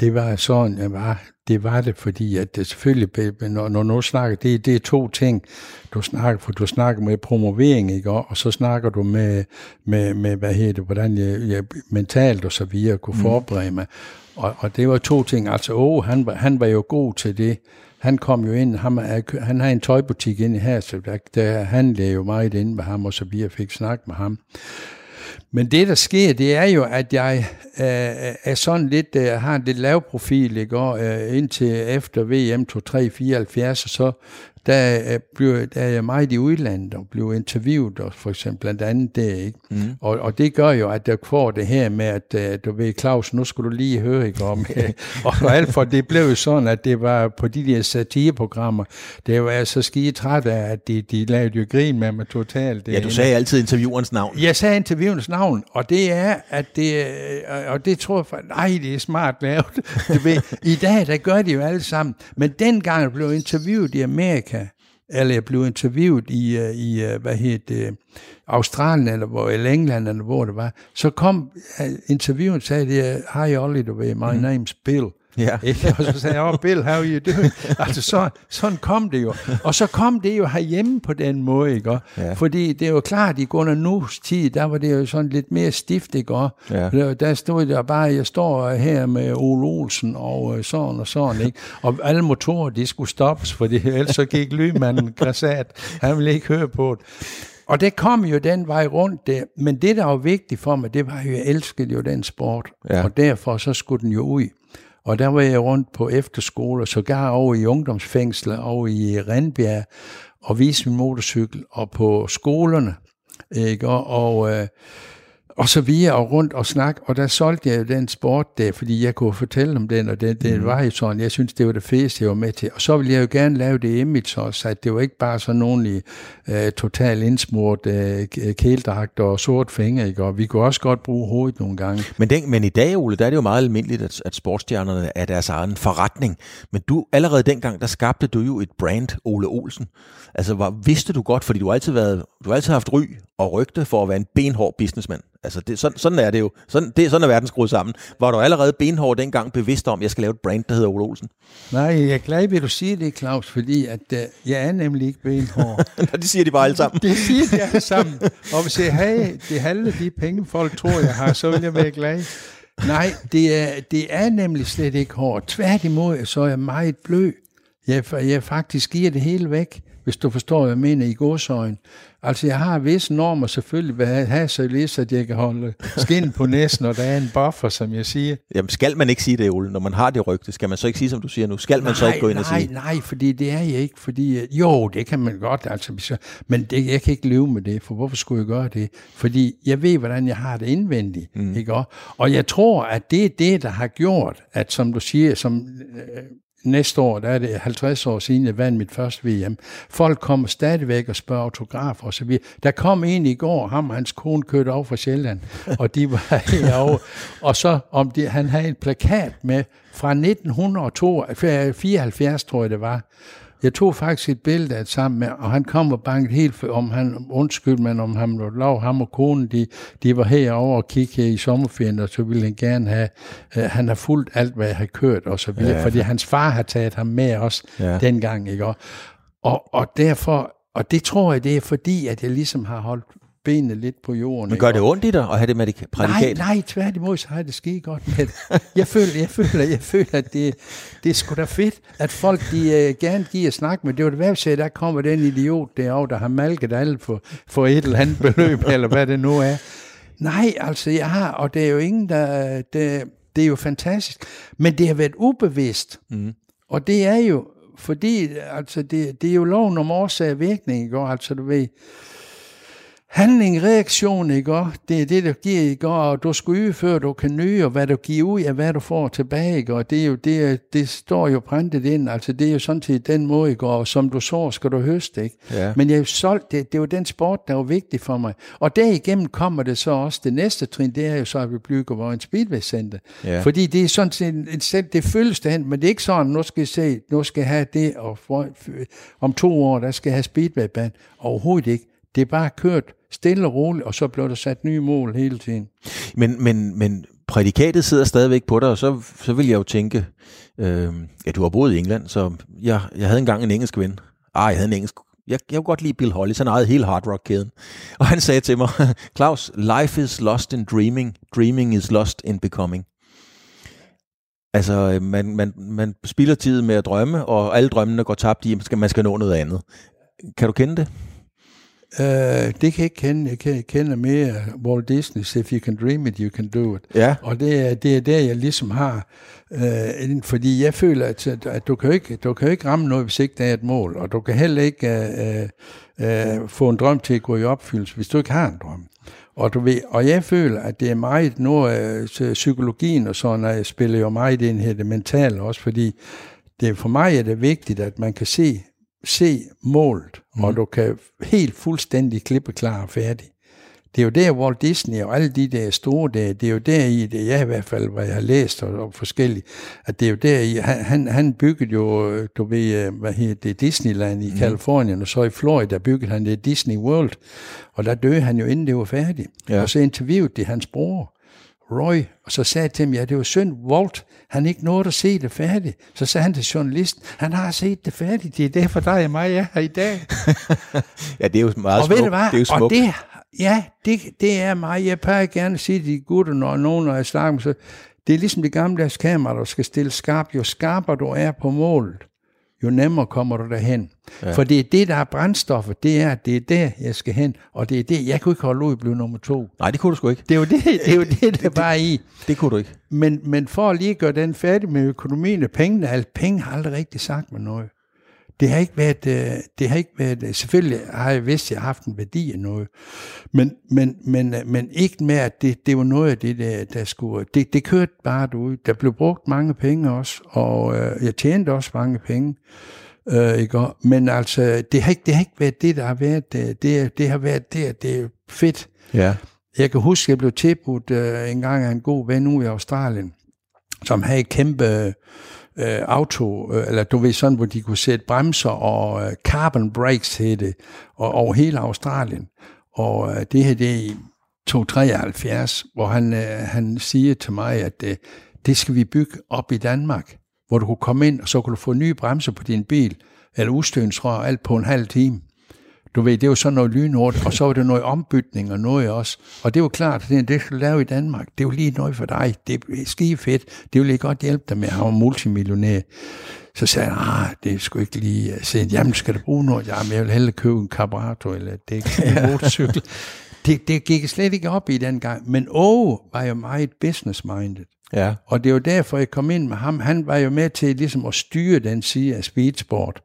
Det var sådan, jeg var. Det var det, fordi at det selvfølgelig, når, når du snakker, det, det er to ting. Du snakker, for du snakker med promovering, ikke? Og så snakker du med, med, med hvad hedder det, hvordan jeg, jeg mentalt og så videre kunne mm. forberede mig. Og, og det var to ting. Altså, åh, han, var, han var jo god til det han kom jo ind, han, han har en tøjbutik inde her, så der, der handlede jo meget inde med ham, og så vi fik snak med ham. Men det, der sker, det er jo, at jeg øh, er sådan lidt, øh, har en lidt lav profil, ikke? Og, øh, indtil efter VM 2374, og så der, blev, der er jeg meget i udlandet og blev interviewet, og for eksempel blandt andet det, ikke? Mm. Og, og det gør jo, at jeg får det her med, at øh, du ved, Claus, nu skulle du lige høre, ikke om, [laughs] og alt for det blev jo sådan, at det var på de der satireprogrammer, det var jeg så skide træt af, at de, de lavede jo grin med mig totalt. Ja, du sagde altid interviewerens navn. Jeg sagde interviewerens navn, og det er, at det, øh, og det tror jeg, nej, det er smart lavet. [laughs] Du ved, I dag, der gør de jo alle sammen, men dengang jeg blev interviewet i Amerika, eller jeg blev interviewet i, øh, i øh, hvad hedder det, Australien, eller, hvor, eller England, eller hvor det var, så kom uh, interviewen og sagde, Hi Oliver, my mm. name's Bill. Ja. [laughs] og så sagde jeg, oh Bill, how are you doing? [laughs] altså så, sådan kom det jo. Og så kom det jo herhjemme på den måde, ikke? Ja. Fordi det er jo klart, i under nus tid, der var det jo sådan lidt mere stift, ikke? Ja. Der, der stod der bare, jeg står her med Ole Olsen og øh, sådan og sådan, ikke? Og alle motorer, de skulle stoppes, for ellers så gik lymanden græsat. Han ville ikke høre på det. Og det kom jo den vej rundt der. Men det, der var vigtigt for mig, det var jo, jeg elskede jo den sport. Ja. Og derfor så skulle den jo ud. Og der var jeg rundt på efterskole, så sågar over i ungdomsfængsler, over i Rindbjerg, og vise min motorcykel, og på skolerne. Ikke? Og, og øh, og så vi og rundt og snak, og der solgte jeg jo den sport der, fordi jeg kunne fortælle om den, og det, det mm. var jo sådan, jeg synes, det var det fedeste, jeg var med til. Og så ville jeg jo gerne lave det image også, at det var ikke bare sådan nogen i uh, total indsmurt uh, kældragt og sort finger, ikke? og vi kunne også godt bruge hovedet nogle gange. Men, den, men i dag, Ole, der er det jo meget almindeligt, at, at sportsstjernerne er deres egen forretning. Men du, allerede dengang, der skabte du jo et brand, Ole Olsen. Altså, var, vidste du godt, fordi du har altid, været, du har altid haft ry og rygte for at være en benhård businessman. Altså, det, sådan, sådan er det jo. Sådan, det, sådan er verden skruet sammen. Var du allerede benhård dengang bevidst om, at jeg skal lave et brand, der hedder Ole Olsen? Nej, jeg er glad ved, at du siger det, Claus, fordi at, uh, jeg er nemlig ikke benhård. [laughs] det siger de bare alle sammen. det siger de alle sammen. Og hvis jeg havde det halve de penge, folk tror, jeg har, så vil jeg være glad. Nej, det er, det er nemlig slet ikke hårdt. Tværtimod, så er jeg meget blød. Jeg, jeg faktisk giver det hele væk hvis du forstår, hvad jeg mener i godsøjen. Altså, jeg har visse normer selvfølgelig, vil have, have så lige, at jeg kan holde skin på næsen, og der er en buffer, som jeg siger. Jamen, skal man ikke sige det, Ole? Når man har det rygte, skal man så ikke sige, som du siger nu? Skal man nej, så ikke gå ind nej, og sige? Nej, fordi det er jeg ikke. Fordi, øh, jo, det kan man godt, altså, hvis jeg- men det, jeg kan ikke leve med det, for hvorfor skulle jeg gøre det? Fordi jeg ved, hvordan jeg har det indvendigt. Mm. Ikke? Og jeg tror, at det er det, der har gjort, at som du siger, som øh, næste år, der er det 50 år siden, jeg vandt mit første VM. Folk kommer stadigvæk og spørger autograf og så videre. Der kom en i går, ham og hans kone kørte over fra Sjælland, og de var [laughs] herovre. Og så, om de, han havde en plakat med fra 1974, tror jeg det var. Jeg tog faktisk et billede af det sammen med, og han kom og bankede helt, for, om han, undskyld, men om han var lov, ham og konen, de, de var herovre og kigge her i sommerferien, og så ville han gerne have, uh, han har fulgt alt, hvad jeg har kørt, og så videre, Ja. fordi hans far har taget ham med også Ja. dengang, ikke? Og, og derfor, og det tror jeg, det er fordi, at jeg ligesom har holdt benene lidt på jorden. Men gør det ondt i dig at have det med det Nej, prædikat? nej, tværtimod, så har jeg det skide godt med det. Jeg føler, jeg føler, jeg føler at det, det er sgu da fedt, at folk de uh, gerne giver snak med. Det var det værd at der kommer den idiot derovre, der har malket alle for, for et eller andet beløb, eller hvad det nu er. Nej, altså jeg har, og det er jo ingen, der, det, det er jo fantastisk. Men det har været ubevidst. Mm. Og det er jo, fordi altså det, det er jo loven om årsag og virkning, ikke? Altså du ved, Handling, reaktion, ikke? Og Det er det, der giver, ikke? Og du skal yde, før du kan nyde, og hvad du giver ud, er hvad du får tilbage, ikke? Og det, er jo, det, er- det står jo printet ind, altså det er jo sådan set den måde, ikke? Og som du så, skal du høste, ikke? Ja. Men jeg er jo solgt, det, det er jo den sport, der er jo vigtig for mig. Og derigennem kommer det så også, det næste trin, det er jo så, at vi bygger vores Speedway Center. Ja. Fordi det er sådan set, en, en selv, det føles derhen, men det er ikke sådan, nu skal jeg se, nu skal jeg have det, og for, om to år, der skal jeg have Speedway-band. Overhovedet ikke. Det er bare kørt stille og roligt, og så bliver der sat nye mål hele tiden. Men, men, men prædikatet sidder stadigvæk på dig, og så, så vil jeg jo tænke, øh, ja, du har boet i England, så jeg, jeg havde engang en engelsk ven. Ah, jeg havde en engelsk jeg, jeg kunne godt lide Bill Hollis, han ejede hele Hard Rock-kæden. [laughs] Og han sagde til mig, [laughs] Claus, life is lost in dreaming, dreaming is lost in becoming. Altså, øh, man, man, man spilder tid med at drømme, og alle drømmene går tabt i, at man skal, man skal nå noget andet. Kan du kende det? Uh, det kan jeg ikke kende. Jeg kan- kender mere Walt Disney, if you can dream it, you can do it. Ja. Og det er, det er der, jeg ligesom har, øh, fordi jeg føler, at, at du, kan ikke, du kan ikke ramme noget, hvis ikke der er et mål, og du kan heller ikke øh, øh, få en drøm til at gå i opfyldelse, hvis du ikke har en drøm. Og, du ved, og jeg føler, at det er meget, nu så psykologien og sådan, og jeg spiller jo meget ind her, det mentale også, fordi det, for mig er det vigtigt, at man kan se, se målet, mm. og du kan helt fuldstændig klippe klar og færdig. Det er jo der, Walt Disney og alle de der store der, det er jo der i, det jeg i hvert fald, hvad jeg har læst og, og forskelligt, at det er jo der i, han, han, byggede jo, du ved, øh, hvad hedder det, Disneyland i mm. Kalifornien, og så i Florida byggede han det Disney World, og der døde han jo inden det var færdigt. Ja. Og så interviewede de hans bror, Roy, og så sagde jeg til ham, ja, det var synd, Walt, han ikke nåede at se det færdigt. Så sagde han til journalisten, han har set det færdigt, det er derfor dig og mig er her i dag. [laughs] Ja, det er jo meget og ved smukt. du hvad? Det er jo og smukt. det, ja, det, det er mig. Jeg plejer gerne at sige til de gutter, når nogen, når jeg snakker med, så det er ligesom det gamle kamera, der skal stille skarpt. Jo skarpere du er på målet, jo nemmere kommer du derhen. Ja. For det er det, der er brændstoffet. Det er, det er der, jeg skal hen. Og det er det, jeg kunne ikke holde ud at blive nummer to. Nej, det kunne du sgu ikke. Det er jo det, det, er jo det der [laughs] bare er i. Det kunne du ikke. Men, men for at lige gøre den færdig med økonomien og pengene, alt penge har aldrig rigtig sagt mig noget. Det har ikke været, øh, det har ikke været, øh, selvfølgelig har jeg vidst, at jeg har haft en værdi af noget, men, men, men, øh, men ikke med, at det, det var noget af det, der, der skulle, det, det kørte bare derude. Der blev brugt mange penge også, og øh, jeg tjente også mange penge. Øh, ikke? Men altså, det har, ikke, det har ikke været det, der har været det. Det, det har været det, at det er fedt. Ja. Jeg kan huske, at jeg blev tilbudt øh, en gang af en god ven ude i Australien, som havde et kæmpe øh, øh, auto, øh, eller du ved sådan, hvor de kunne sætte bremser og øh, carbon brakes hed det, og, over hele Australien. Og øh, det her det er i 273, hvor han, øh, han siger til mig, at øh, det skal vi bygge op i Danmark, hvor du kunne komme ind, og så kunne du få nye bremser på din bil, eller udstødningsrør alt på en halv time. Du ved, det var sådan noget lynhurtigt, og så var det noget ombytning og noget også. Og det var klart, at det, skal du lave i Danmark. Det er jo lige noget for dig. Det er skide fedt. Det vil jeg godt hjælpe dig med. Han var multimillionær. Så sagde han, ah, det er sgu ikke lige... Jeg sagde, jamen, skal du bruge noget? Jamen, jeg vil hellere købe en carburetor, eller det er en [laughs] motorcykel. det, det gik slet ikke op i den gang. Men Åge var jo meget business-minded. Ja. Og det var derfor, jeg kom ind med ham. Han var jo med til ligesom at styre den side af speedsport,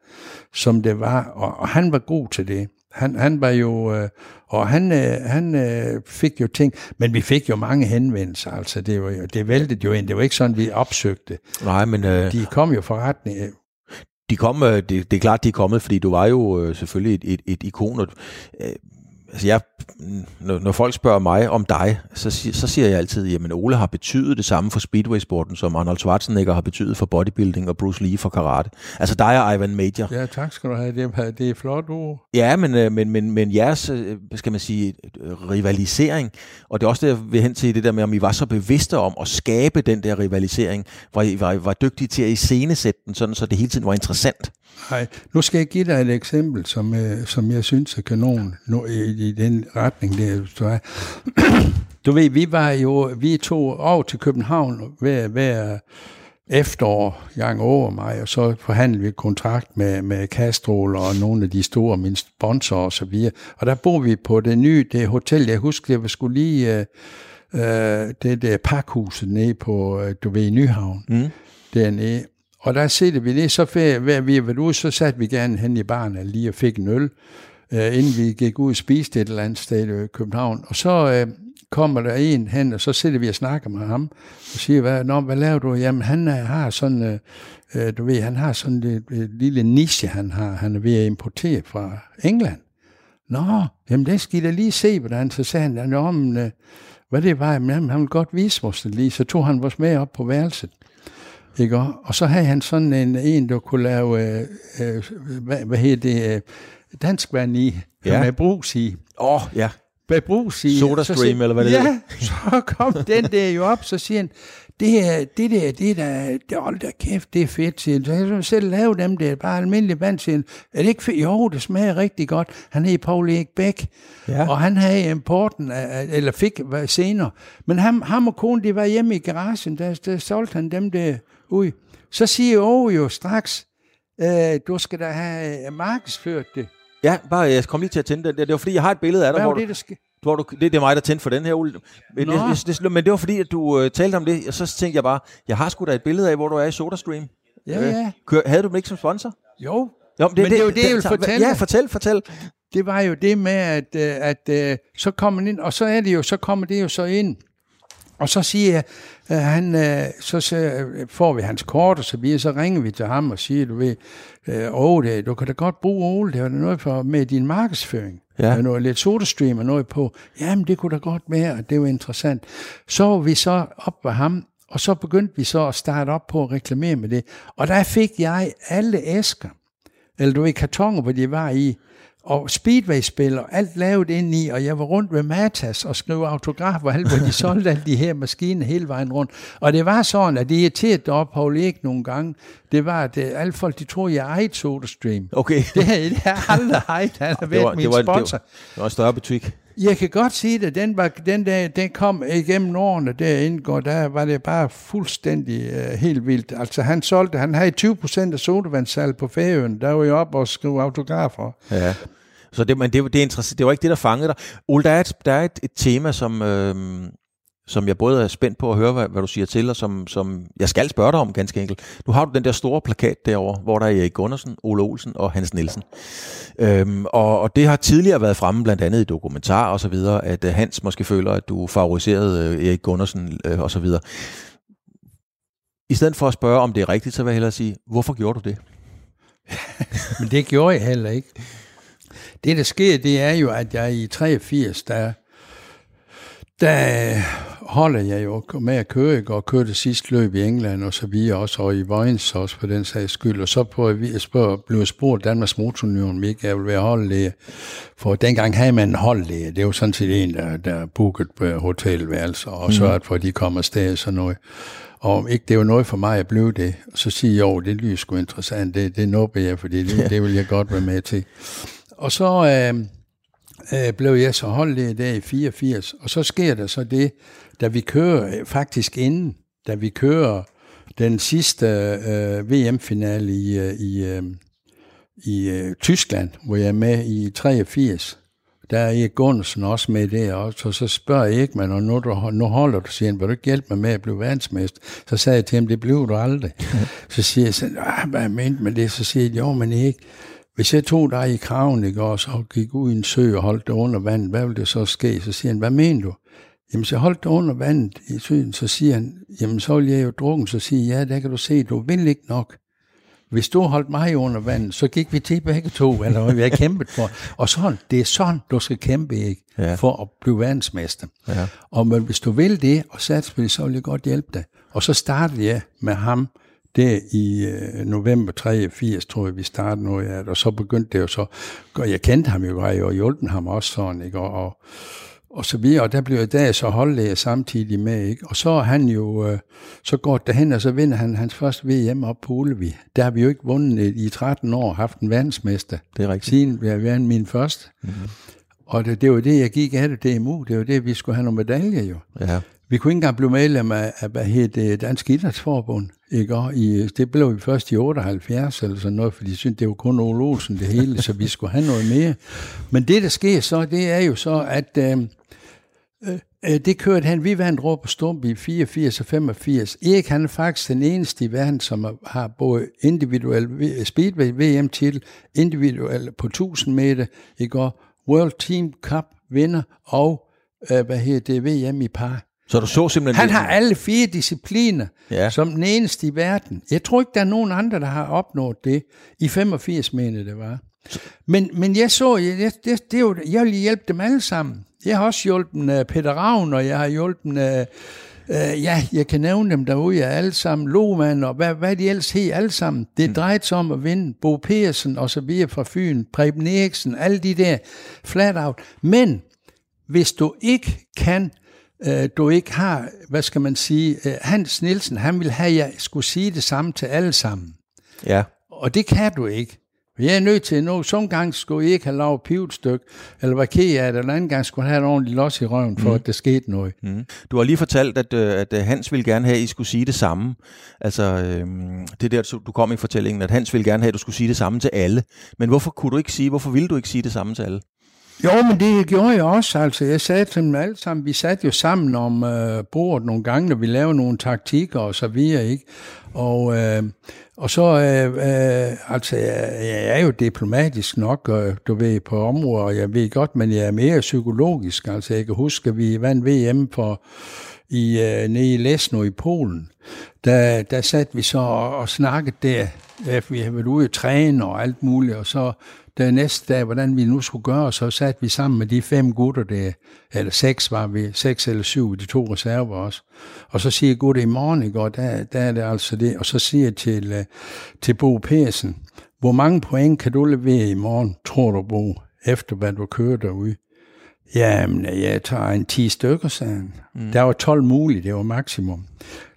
som det var, og, og han var god til det. Han, han var jo, øh, og han, øh, han øh, fik jo ting, men vi fik jo mange henvendelser, altså det, var jo, det væltede jo ind, det var ikke sådan, vi opsøgte. Nej, men øh, De kom jo forretning, de kom, øh, det, det er klart, de er kommet, fordi du var jo øh, selvfølgelig et, et, et ikon. Og, øh, altså jeg, når, når folk spørger mig om dig, så, så siger jeg altid, jamen Ole har betydet det samme for speedway-sporten, som Arnold Schwarzenegger har betydet for bodybuilding og Bruce Lee for karate. Altså dig og Ivan Major. ja tak skal du have, det, er- det er flot ord. Ja, men, øh, men, men, men jeres, øh, skal man sige, rivalisering, og det er også det, jeg vil hen til det der med, om I var så bevidste om at skabe den der rivalisering, hvor I var, var dygtige til at iscenesætte den, sådan, så det hele tiden var interessant. Nej, nu skal jeg give dig et eksempel, som, øh, som jeg synes er kanon nu, i, i den retning der. Du, er. [clears throat] du ved, vi var jo, vi tog over til København hver, hver efterår, gang over mig, og så forhandlede vi et kontrakt med, med Castrol og nogle af de store, mine sponsorer og så videre. Og der bor vi på det nye, det hotel, jeg husker, jeg skulle lige, øh, øh, det der pakhuset nede på, øh, du ved, Nyhavn, Mm. dernede. Og der sidder vi det, så hver vi var ude, så satte vi gerne hen i baren lige og fik en øl, øh, inden vi gik ud og spiste et eller andet sted i København. Og så øh, kommer der en hen, og så sidder vi og snakker med ham, og siger, hvad, Nå, hvad laver du? Jamen, han er, har sådan, øh, øh, du ved, han har sådan et, et øh, lille niche, han har, han er ved at importere fra England. Nå, jamen det skal I da lige se, hvordan. Så sagde han, Nå, men, øh, hvad det var, jamen, han ville godt vise os det lige. Så tog han vores med op på værelset. Ikke? Og så havde han sådan en, en der kunne lave, øh, øh, hvad, hvad hedder det, øh, dansk vand i, Ja. med brus i. Åh, oh, ja. Med brus i. Soda Stream, siger- eller hvad det ja, hedder. [laughs] så kom den der jo op, så siger han, det her, det der, det der, det, hold da kæft, det er fedt, siger han. Så jeg selv lave dem der, bare almindelig vand, siger han. Er det ikke fedt? Jo, det smager rigtig godt. Han hed Paul Erik Bæk, Ja. og han havde importen, af, eller fik senere. Men ham, ham og konen, de var hjemme i garagen, der, der solgte han dem der ud. Så siger Åge jo straks, øh, du skal da have øh, markedsført det. Ja, bare, jeg kom lige til at tænde den. Det var fordi, jeg har et billede af dig, Hvad hvor du, det, der skete? hvor du, det, det er mig, der tændte for den her, Ole. Men, Nå. det, det, det, men det var fordi, at du øh, talte om det, og så tænkte jeg bare, jeg har sgu da et billede af, hvor du er i SodaStream. Ja, ja. Kør, havde du dem ikke som sponsor? Jo, Jo, Men det er jo det, jeg vil fortælle Ja, fortæl, fortæl. det var jo det med, at, øh, at øh, så kommer man ind, og så er det jo, så kommer det jo så ind, og så siger jeg, øh, han, øh, så, øh, får vi hans kort, og så videre, så ringer vi til ham og siger, du ved, øh, det, du kan da godt bruge Ole, det var noget for, med din markedsføring. Ja. Noget lidt sodastream og noget på. Jamen, det kunne da godt være, og det var interessant. Så var vi så op ved ham, og så begyndte vi så at starte op på at reklamere med det. Og der fik jeg alle æsker, eller du ved, kartoner, hvor de var i, og speedway-spiller, alt lavet ind i, og jeg var rundt med Matas og skrev autografer, alt, hvor de [laughs] solgte alle de her maskiner hele vejen rundt. Og det var sådan, at det irriterede op Paul Erik nogle gange, det var, at øh, alle folk, de troede, jeg ejede SodaStream. Okay. Det det har jeg aldrig ejet, han har været min det, var, sponsor. det, var, det var en større butik. Jeg kan godt sige det, den, var, den, der, den kom igennem årene derinde, og der var det bare fuldstændig uh, helt vildt. Altså han solgte, han havde 20 procent af sodavandssalg på Færøen, der var jo op og skrive autografer. Ja. Så det, men det, det, er det var ikke det, der fangede dig. Ole, der er et, der er et, et tema, som, øh, som jeg både er spændt på at høre, hvad, hvad du siger til, og som, som jeg skal spørge dig om ganske enkelt. Nu har du den der store plakat derovre, hvor der er Erik Gundersen, Ole Olsen og Hans Nielsen. Øhm, og, og det har tidligere været fremme, blandt andet i dokumentar og så videre, at øh, Hans måske føler, at du favoriserede øh, Erik Gundersen øh, og så videre. I stedet for at spørge, om det er rigtigt, så vil jeg hellere sige, hvorfor gjorde du det? [laughs] Men det gjorde jeg heller ikke. Det, der sker, det er jo, at jeg i 83, der, der holder jeg jo med at køre, ikke? og kørte sidste løb i England og så videre også, og i Vojens også for den sags skyld. Og så på, jeg spørger, blev spurgt Danmarks Motorunion, om ikke jeg vil være holdlæge. For dengang havde man en holdlæge. Det var sådan set en, der, der bookede på hotelværelser og sørgede for, at de kom afsted og sådan noget. Og om ikke det var noget for mig at blive det, så siger jeg, jo, det lyder sgu interessant, det, det nubber jeg, fordi det, det vil jeg godt være med til. og så øh, øh, blev jeg så holdleder der i 84, og så sker der så det, da vi kører, øh, faktisk inden, da vi kører den sidste øh, VM-finale i, øh, i, øh, i øh, Tyskland, hvor jeg er med i 83, der er Erik Gunnarsen også med der, og så, så spørger Erik mig, og nu, du, nu holder du, siger han, vil du ikke hjælpe mig med at blive verdensmester? Så sagde jeg til ham, det bliver du aldrig. [laughs] så siger jeg sådan, ah, hvad jeg mente med det? Så siger jeg, jo, men ikke. Hvis jeg tog dig i kraven, ikke, og så gik ud i en sø og holdt dig under vandet, hvad ville det så ske? Så siger han, hvad mener du? Jamen, så holdt dig under vandet i søen, så siger han, jamen, så vil jeg jo drukken. Så siger jeg, ja, der kan du se, du vil ikke nok. Hvis du holdt mig under vandet, så gik vi til begge to, eller vi har kæmpet for. Og sådan, det er sådan, du skal kæmpe, ikke? Ja. For at blive verdensmester. Ja. Og men hvis du vil det, og satse på det, så vil jeg godt hjælpe dig. Og så startede jeg med ham der i øh, november 83, tror jeg, vi startede noget af det, og så begyndte det jo så, og jeg kendte ham jo, og jeg hjulpet ham også sådan, ikke? Og, og, og så videre, og der blev jeg der så holdlæger samtidig med, ikke? Og så er han jo, øh, så går det hen, og så vinder han hans første VM op på Ulevi. Der har vi jo ikke vundet i 13 år, haft en verdensmester. Det er rigtigt. Siden vi har været min første. Mm-hmm. Og det, det var det, jeg gik af det DMU. Det var det, vi skulle have nogle medaljer jo. Ja. Vi kunne ikke engang blive medlem af, af hvad hed det, Dansk Idrætsforbund. Ikke? Og i, det blev vi først i 78 eller sådan noget, fordi de syntes, det var kun Ole Olsen det hele, så vi skulle have noget mere. Men det, der sker så, det er jo så, at øh, øh, det kørte han. Vi vandt råb på Stump i 84 og 85. Erik han er faktisk den eneste i verden, som har både individuel speedway VM-titel, individuel på 1000 meter, i går World Team Cup vinder og øh, hvad hedder det, VM i par. Så du så simpelthen... Han har alle fire discipliner, Ja. som den eneste i verden. Jeg tror ikke, der er nogen andre, der har opnået det. I 85 mener det var. Men, men jeg så, jeg, det, det jo, jeg vil hjælpe dem alle sammen. Jeg har også hjulpet uh, Peter Ravn, og jeg har hjulpet, uh, uh, ja, jeg kan nævne dem derude, er alle sammen, Lohmann, og hvad, hvad de ellers hed, alle sammen. Det mm. drejede sig om at vinde Bo Persen og så videre fra Fyn, Preben Eriksen, alle de der flat out. Men hvis du ikke kan, øh, du ikke har, hvad skal man sige, øh, Hans Nielsen, han vil have, at jeg skulle sige det samme til alle sammen. Ja. Og det kan du ikke. Jeg er nødt til, nu, sådan gang skulle jeg ikke have lavet pivetstykke, eller hvad ked af det, eller anden gang skulle have et ordentligt los i røven, for mm. at der skete noget. Mm. Du har lige fortalt, at, øh, at øh, Hans ville gerne have, at I skulle sige det samme. Altså, øh, det der, du kom i fortællingen, at Hans ville gerne have, at du skulle sige det samme til alle. Men hvorfor kunne du ikke sige, hvorfor ville du ikke sige det samme til alle? Jo, men det gjorde jeg også. Altså, jeg sagde til dem alle sammen, vi satte jo sammen om øh, bordet nogle gange, når vi lavede nogle taktikker og så videre, ikke? Og, øh, og så, øh, øh, altså, jeg, jeg er jo diplomatisk nok, øh, du ved, på områder, og jeg ved godt, men jeg er mere psykologisk. Altså, jeg kan huske, at vi vandt VM for, i, øh, nede i Lesno i Polen. Der, der satte vi så og, og snakkede der, ja, vi havde været ude at træne og alt muligt, og så der næste dag, hvordan vi nu skulle gøre, så satte vi sammen med de fem gutter der, eller seks var vi, seks eller syv, de to reserver også. Og så siger jeg, gutter, i morgen, ikke? Og der, der er det altså det. Og så siger jeg til, uh, til Bo Persen, hvor mange point kan du levere i morgen, tror du, Bo, efter hvad du kører derude? Jamen, jeg tager en 10 stykker, sagde han. Mm. Der var 12 muligt, det var maksimum.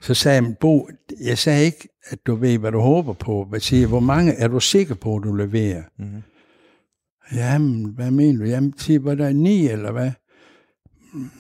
Så sagde han, Bo, jeg sagde ikke, at du ved, hvad du håber på. Jeg siger, hvor mange er du sikker på, at du leverer? Mm. Jamen, hvad mener du? Jamen, tipper der ni, eller hvad?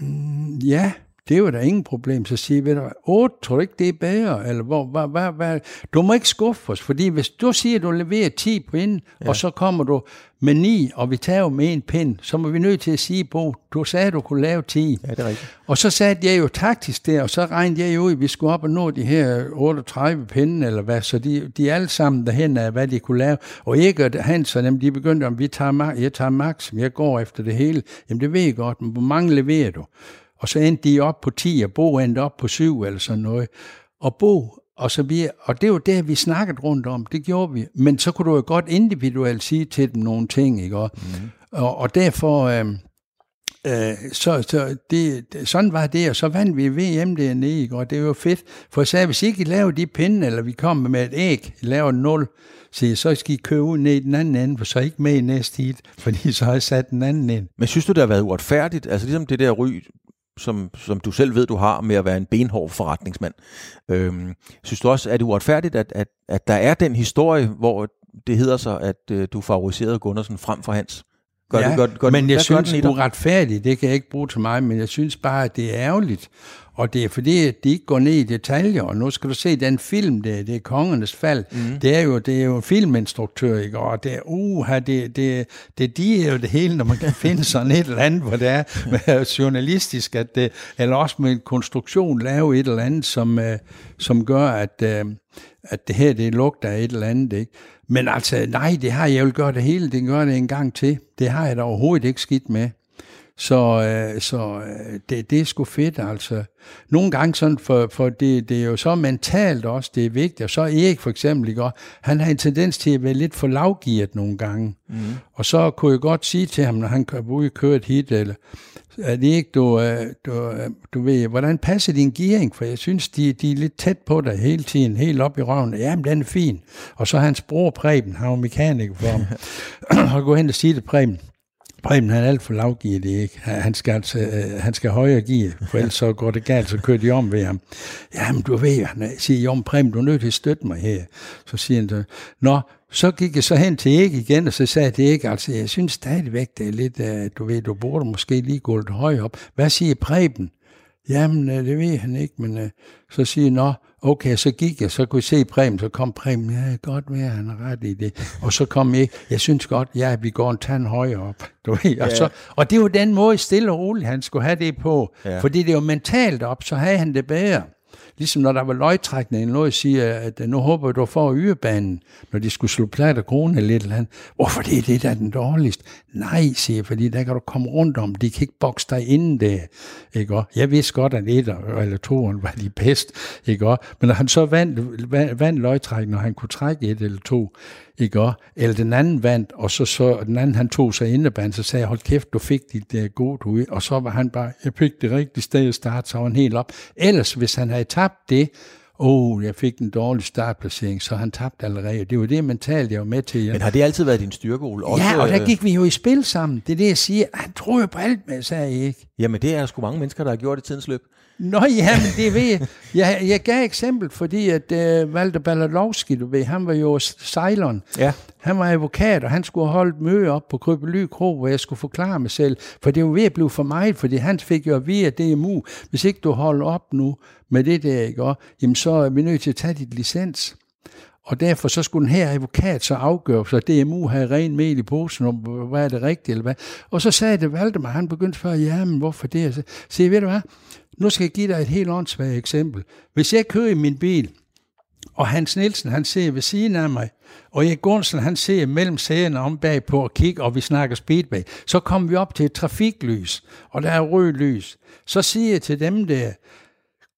Mm, ja, det var der ingen problem. Så siger vi, otte, tror du ikke, det er bedre? Eller hvor, hvad, hvad, hvad? Du må ikke skuffe os, fordi hvis du siger, at du leverer 10 på inden, ja. og så kommer du med 9, og vi tager med en pind, så må vi nødt til at sige, Bo, du sagde, at du kunne lave 10. Ja, det er rigtigt. Og så sagde jeg jo taktisk der, og så regnede jeg jo ud, at vi skulle op og nå de her 38 pinde, eller hvad, så de, de alle sammen derhen af, hvad de kunne lave. Og ikke og Hans og dem, de begyndte, om vi tager, jeg tager max, jeg går efter det hele. Jamen det ved jeg godt, men hvor mange leverer du? Og så endte de op på 10, og Bo endte op på 7 eller sådan noget. Og Bo, og så vi, og det var det, vi snakkede rundt om, det gjorde vi. Men så kunne du jo godt individuelt sige til dem nogle ting, ikke? Og, mm. og, og derfor, øh, øh, så, så det, sådan var det, og så vandt vi VM dernede, ikke? og det var fedt. For jeg sagde, hvis I ikke laver de pinde, eller vi kommer med et æg, laver 0, så, så skal I købe ud ned i den anden ende, for så er I ikke med i næste hit, fordi så har jeg sat den anden ind. Men synes du, det har været uretfærdigt? Altså ligesom det der ry, som, som du selv ved, du har med at være en benhård forretningsmand. Øhm, synes du også, at det uretfærdigt, at, at, at der er den historie, hvor det hedder sig, at øh, du favoriserede Gunnarsen frem for Hans? Gør ja, det, gør, gør, men jeg synes, uretfærdigt, det kan jeg ikke bruge til mig, men jeg synes bare, at det er ærgerligt. Og det er fordi, at de ikke går ned i detaljer, og nu skal du se den film, det, det er Kongernes Fald, mm. det, er jo, det er jo en filminstruktør, ikke? og det er, uh, det, det, det de er jo det hele, når man kan finde [laughs] sådan et eller andet, hvor det er med journalistisk, at det, eller også med en konstruktion, lave et eller andet, som, uh, som gør, at, uh, at det her, det lugter af et eller andet, ikke? Men altså, nej, det har jeg vil gøre det hele, det gør det en gang til. Det har jeg da overhovedet ikke skidt med. Så, øh, så øh, det, det er sgu fedt, altså. Nogle gange sådan, for, for det, det er jo så mentalt også, det er vigtigt. Og så Erik for eksempel, ikke? han har en tendens til at være lidt for lavgivet nogle gange. Mm. Og så kunne jeg godt sige til ham, når han kører ud og et hit, eller, at ikke du, øh, du, du ved, hvordan passer din gearing? For jeg synes, de, de er lidt tæt på dig hele tiden, helt op i røven. Jamen, den er fin. Og så hans bror Preben, han var mekaniker for ham, [laughs] og gå hen og sige det, Preben, Preben han er alt for lavgear, det ikke. Han skal, altså, øh, han skal højere gear, for ellers så går det galt, så kører de om ved ham. Jamen, du ved, han siger, jo, Preben, du er nødt til at støtte mig her. Så siger han, nå, så gik jeg så hen til Erik igen, og så sagde til Erik, altså, jeg synes stadigvæk, det er lidt, uh, du ved, du burde måske lige gå lidt højere op. Hvad siger Preben? Jamen, øh, det ved han ikke, men uh, så siger jeg, nå, okay, så gik jeg, så kunne jeg se Preben, så kom Preben, ja, godt være, han er ret i det. Og så kom jeg, jeg synes godt, ja, vi går en tand højere op. Du ved, og, så, og det var den måde, stille og roligt, han skulle have det på. Ja. Fordi det var mentalt op, så havde han det bedre. Ligesom når der var løgtrækning, noget siger, at nu håber du får yrebanen, når de skulle slå plat og krone lidt eller andet. Hvorfor det er det, der er den dårligst? Nej, siger jeg, fordi der kan du komme rundt om. De kan ikke bokse dig inden der. Ikke? Og jeg vidste godt, at et eller to var de bedst. Ikke? Og, men når han så vandt, vandt, vandt løgtrækning, når han kunne trække et eller to, ikke også? Eller den anden vandt, og så, så den anden han tog sig indeband, så sagde jeg, hold kæft, du fik dit uh, gode ud, og så var han bare, jeg fik det rigtige sted at starte, så var han helt op. Ellers, hvis han havde tabt det, åh, oh, jeg fik en dårlig startplacering, så han tabte allerede. Det var det mentalt, jeg var med til. Men har det altid været din styrke, Ole? Også, ja, og der gik vi jo i spil sammen. Det er det, jeg siger. Han tror jo på alt, men jeg sagde ikke. Jamen, det er der sgu mange mennesker, der har gjort i tidens løb. Nå ja, men det ved jeg. Jeg, jeg gav eksempel, fordi at uh, Walter Balladowski, du ved, han var jo sejleren. Ja. Han var advokat, og han skulle holde et møde op på Krybely Kro, hvor jeg skulle forklare mig selv. For det var ved at blive for meget, fordi han fik jo at vide, at det er mu. Hvis ikke du holder op nu med det der, ikke, og, jamen så er vi nødt til at tage dit licens. Og derfor så skulle den her advokat så afgøre, så DMU havde ren mel i posen, om hvad er det rigtigt, eller hvad. Og så sagde det Valdemar, han begyndte at spørge, ja, men hvorfor det? Så siger ved du hvad, nu skal jeg give dig et helt åndssvagt eksempel. Hvis jeg kører i min bil, og Hans Nielsen, han ser ved siden af mig, og Erik Gunsen, han ser mellem sæderne om bagpå og kigger, og vi snakker speedway, så kommer vi op til et trafiklys, og der er rødt lys. Så siger jeg til dem der,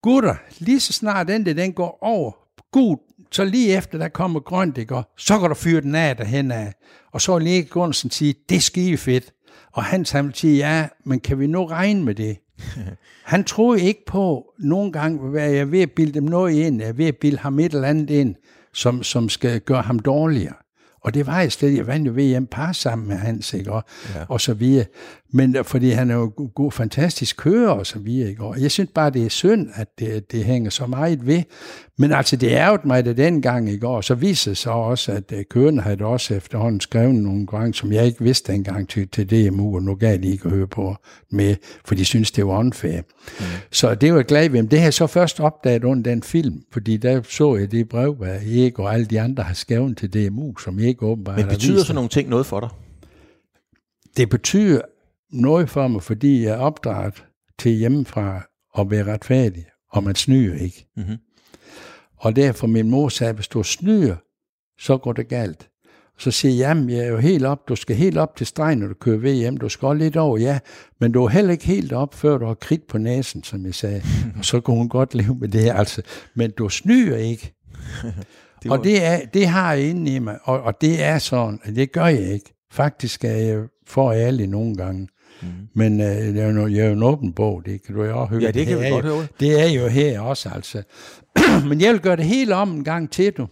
gutter, lige så snart den der, den går over gud, så lige efter der kommer grønt, ikke? så kan du fyre den af derhen af. Og så vil Erik Gunsen sige, det er skide fedt. Og Hans han vil sige, ja, men kan vi nu regne med det? [laughs] Han troede ikke på, nogle gange, at jeg er ved at bilde dem noget ind, jeg er ved at bilde ham et eller andet ind, som, som skal gøre ham dårligere. Og det var i stedet, jeg vandt jo VM par sammen med Hans, ikke? Og, ja. og så videre. Men fordi han er jo god, fantastisk kører og så videre, ikke? Og jeg synes bare, det er synd, at det, det hænger så meget ved. Men altså, det ærgede mig det dengang, ikke? Og så viser det sig også, at uh, kørende havde også efterhånden skrevet nogle gange, som jeg ikke vidste engang til, til DMU, og nu gav de ikke at høre på med, for de synes det var unfair. Mm. Så det var jeg glad ved. Men det har jeg så først opdaget under den film, fordi der så jeg det brev, hvad Erik og alle de andre har skrevet til DMU, som ikke åbenbart Men betyder sådan nogle ting noget for dig? Det betyder noget for mig, fordi jeg er opdraget til hjemmefra at være retfærdig, og man snyder ikke. Mm-hmm. Og derfor min mor sagde, hvis du snyder, så går det galt. Så siger jeg, jamen jeg er jo helt op, du skal helt op til stregen, når du kører VM, du skal lidt over, ja, men du er heller ikke helt op, før du har kridt på næsen, som jeg sagde. [laughs] og så kunne hun godt leve med det her, altså. Men du snyder ikke. [laughs] det var... Og det, er, det har jeg inde i mig, og, og det er sådan, det gør jeg ikke. Faktisk er jeg for ærlig nogle gange. Mm. Men øh, jeg, er jo, jeg er jo en åben bog, det kan du jo også høre. Ja, det kan vi godt jo, høre. Det er jo her også, altså. [clears throat] Men jeg vil gøre det helt om en gang til, du.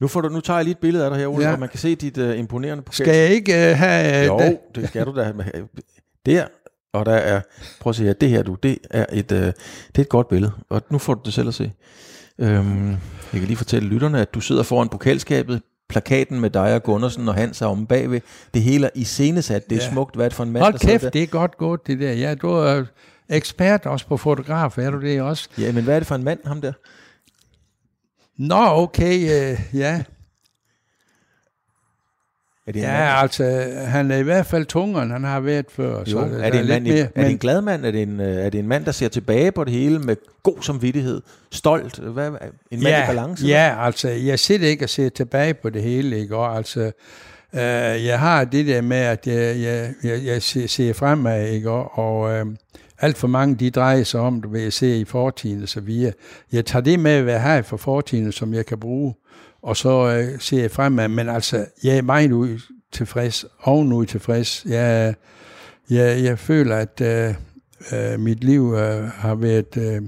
Nu, får du, nu tager jeg lige et billede af dig her, Ole, ja. hvor man kan se dit uh, imponerende pokal. Skal jeg ikke uh, have... Jo, det? det skal du da. Der, og der er... Prøv at se her, det her du, det er et, uh, det er et godt billede. Og nu får du det selv at se. Øhm, jeg kan lige fortælle lytterne, at du sidder foran pokalskabet, plakaten med dig og Gundersen og Hans er om bagved. Det hele er iscenesat, det er Ja. smukt. Hvad er det for en mand, Hold kæft, der? det er godt gået, det der. Ja, du er ekspert også på fotograf, er du det også? Ja, men hvad er det for en mand, ham der? Nå, okay, øh, ja. Er det en, mand, Ja, altså, han er i hvert fald tungere, han har været før. jo, der er, det en mand, mere, er det en glad mand? Er det en, øh, er det en mand, der ser tilbage på det hele med god samvittighed? Stolt? Hvad, en mand i balance? Ja, altså, jeg sidder ikke og ser tilbage på det hele, ikke? Og altså, øh, jeg har det der med, at jeg, jeg, jeg, jeg ser, ser fremad, ikke? Og, og øh, alt for mange, de drejer sig om, du ved, jeg ser i fortiden og så videre. Jeg tager det med, hvad jeg har for fortiden, som jeg kan bruge, og så øh, ser jeg fremad. Men altså, jeg er meget ud tilfreds, ovenud tilfreds. Jeg, jeg, jeg føler, at øh, øh, mit liv øh, har været... Øh,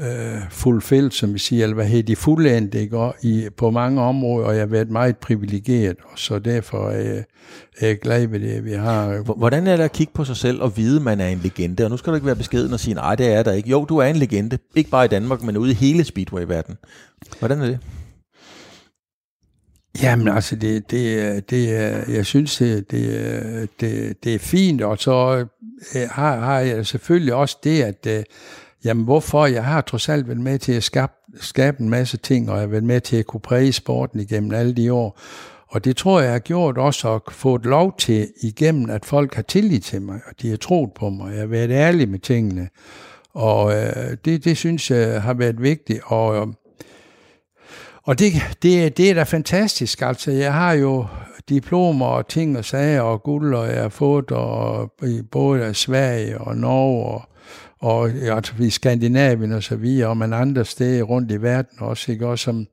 øh, fulfilled, som vi siger, eller hvad hedder de, fuldendt, ikke? Og i, på mange områder, og jeg har været meget privilegeret, og så derfor er jeg, er jeg glad ved det, vi har. Hvordan er det at kigge på sig selv og vide, at man er en legende? Og nu skal du ikke være beskeden og sige, nej, det er der ikke. Jo, du er en legende. Ikke bare i Danmark, men ude i hele Speedway-verdenen. Hvordan er det? Jamen altså, det, det, det, jeg synes, det, det, det, det er fint, og så øh, har, har jeg selvfølgelig også det, at øh, jamen hvorfor, jeg har trods alt været med til at skabe, skabe en masse ting, og jeg har været med til at kunne præge sporten igennem alle de år, og det tror jeg har gjort også at få et lov til igennem, at folk har tillid til mig, og de har troet på mig, jeg har været ærlig med tingene, og øh, det, det synes jeg har været vigtigt, og øh, og det, det, det er da fantastisk. Altså, jeg har jo diplomer og ting og sager og guld, og jeg har fået og, i både af Sverige og Norge og, og altså, i Skandinavien og så videre, og man andre steder rundt i verden også, ikke? Og som,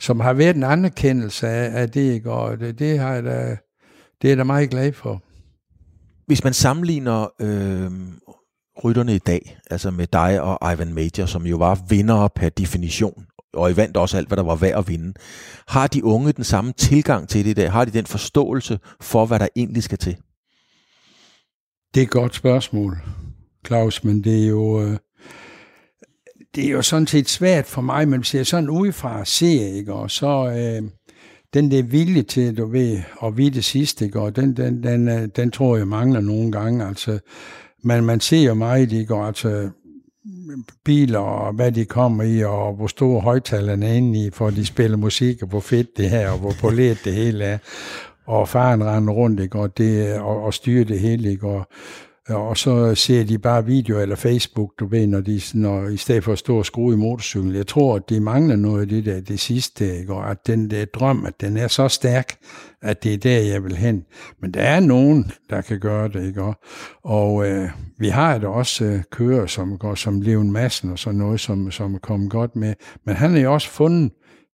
som har været en anerkendelse af, af det, ikke? og det, det, har jeg da, det er jeg da meget glad for. Hvis man sammenligner øh, rytterne i dag, altså med dig og Ivan Major, som jo var vinder per definition, og I vandt også alt, hvad der var værd at vinde. Har de unge den samme tilgang til det i dag? Har de den forståelse for, hvad der egentlig skal til? Det er et godt spørgsmål, Claus, men det er jo... Øh, det er jo sådan set svært for mig, men hvis jeg sådan udefra ser, ikke, og så øh, den der vilje til, du ved, at vide det sidste, ikke, og den, den, den, øh, den tror jeg mangler nogle gange, altså, man, man ser jo meget, ikke, og altså, biler og hvad de kommer i, og hvor store højtalerne er inde i, for de spiller musik, og hvor fedt det her, og hvor poleret det hele er. Og faren render rundt, ikke, og, det, og, og styrer det hele, ikke, og, og så ser de bare video eller Facebook, du ved, når de, når, i stedet for at stå og skrue i motorcyklen. Jeg tror, at det mangler noget af det der, det sidste, ikke? og at den der drøm, at den er så stærk, at det er der, jeg vil hen. Men der er nogen, der kan gøre det, ikke? Og, og øh, vi har da også øh, kører, som går som Leon Madsen og sådan noget, som, som er kommet godt med. Men han har jo også fundet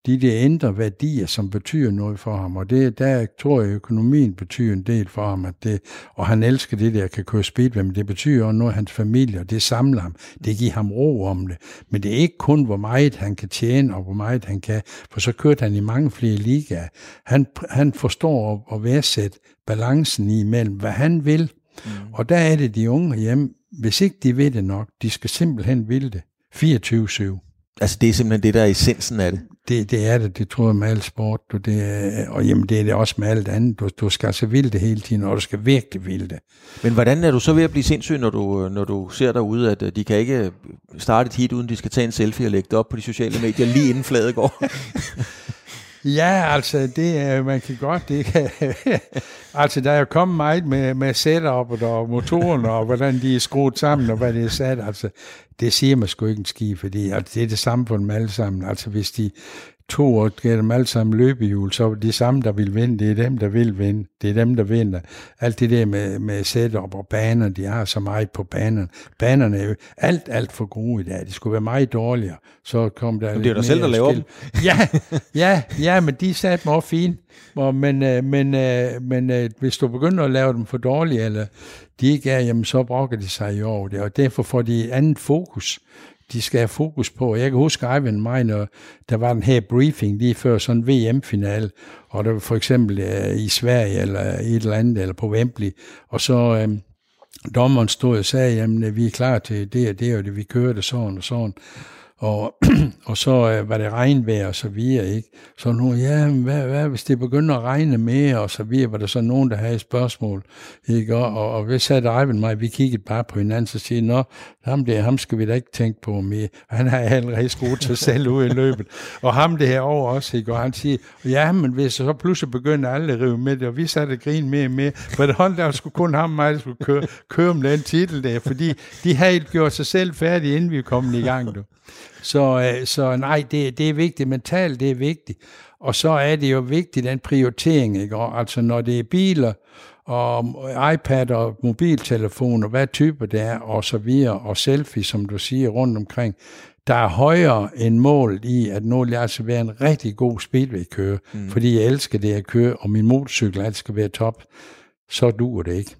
de der indre værdier, som betyder noget for ham, og det, der tror jeg, økonomien betyder en del for ham, at det, og han elsker det der, kan køre speedway, men det betyder også noget af hans familie, og det samler ham, det giver ham ro om det, men det er ikke kun, hvor meget han kan tjene, og hvor meget han kan, for så kørte han i mange flere ligaer. Han, han forstår at, værdsætte balancen i mellem, hvad han vil, mm. og der er det de unge hjemme, hvis ikke de ved det nok, de skal simpelthen ville det, 24-7. Altså det er simpelthen det, der er essensen af det. Det, det er det, det tror jeg med al sport, du, det er, og jamen, det er det også med alt andet. Du, du skal altså ville det hele tiden, og du skal virkelig ville det. Men hvordan er du så ved at blive sindssyg, når du, når du ser derude, at øh, de kan ikke starte et hit, uden de skal tage en selfie og lægge det op på de sociale medier, lige inden fladet går? [laughs] Ja, altså, det er, man kan godt, det kan, [laughs] altså, der er jo kommet meget med, med setupet og motoren, og hvordan de er skruet sammen, og hvad det er sat, altså, det siger man sgu ikke en ski, fordi altså, det er det samme for dem alle sammen, altså, hvis de to år gav dem alle sammen løbehjul, så de samme, der vil vinde, det er dem, der vil vinde, det er dem, der vinder. Alt det der med, med setup og baner, de har så meget på banerne. Banerne er jo alt, alt for gode i dag, de skulle være meget dårligere, så kom der Men det er jo dig selv, der laver dem. Ja, ja, ja, men de satte mig også fint. Og, men øh, men, øh, men øh, hvis du begynder at lave dem for dårlige, eller de ikke er, jamen så brokker de sig i år. Det, og derfor får de andet fokus. De skal have fokus på. Jeg kan huske, Ivan mig, når der var den her briefing lige før sådan en VM-final, og der var for eksempel øh, i Sverige, eller et eller andet, eller på Wembley, og så... Øh, dommeren stod og sagde, jamen øh, vi er klar til det og det, og det, vi kører det sådan og sådan og, [clears throat] og så øh, var det regnvejr og så videre, ikke? Så nu, ja, hvad, hvad, hvis det begynder at regne mere og så videre, var der så nogen, der havde et spørgsmål, ikke? Og, og, og hvis sagde Ivan mig, vi kiggede bare på hinanden, så siger nå, ham der, ham skal vi da ikke tænke på mere. [laughs] Han har allerede skudt sig selv ud i løbet. Og ham det her over også, ikke? Og han siger, ja, men hvis så pludselig begynder alle at rive med det, og vi satte grin mere og mere, for det hold der skulle kun ham og mig, der skulle køre, køre med den titel der, fordi de havde gjort sig selv færdige, inden vi kom i gang. Du. Så, øh, så nej, det, det er vigtigt. Mentalt, det er vigtigt. Og så er det jo vigtigt, den prioritering, ikke? Og altså når det er biler, og iPad og mobiltelefoner, hvad type det er, og så videre, og selfie, som du siger, rundt omkring, der er højere end mål i, at nu vil jeg altså være en rigtig god speedway-kører, mm. fordi jeg elsker det at køre, og min motorcykel altid skal være top, så duer det ikke.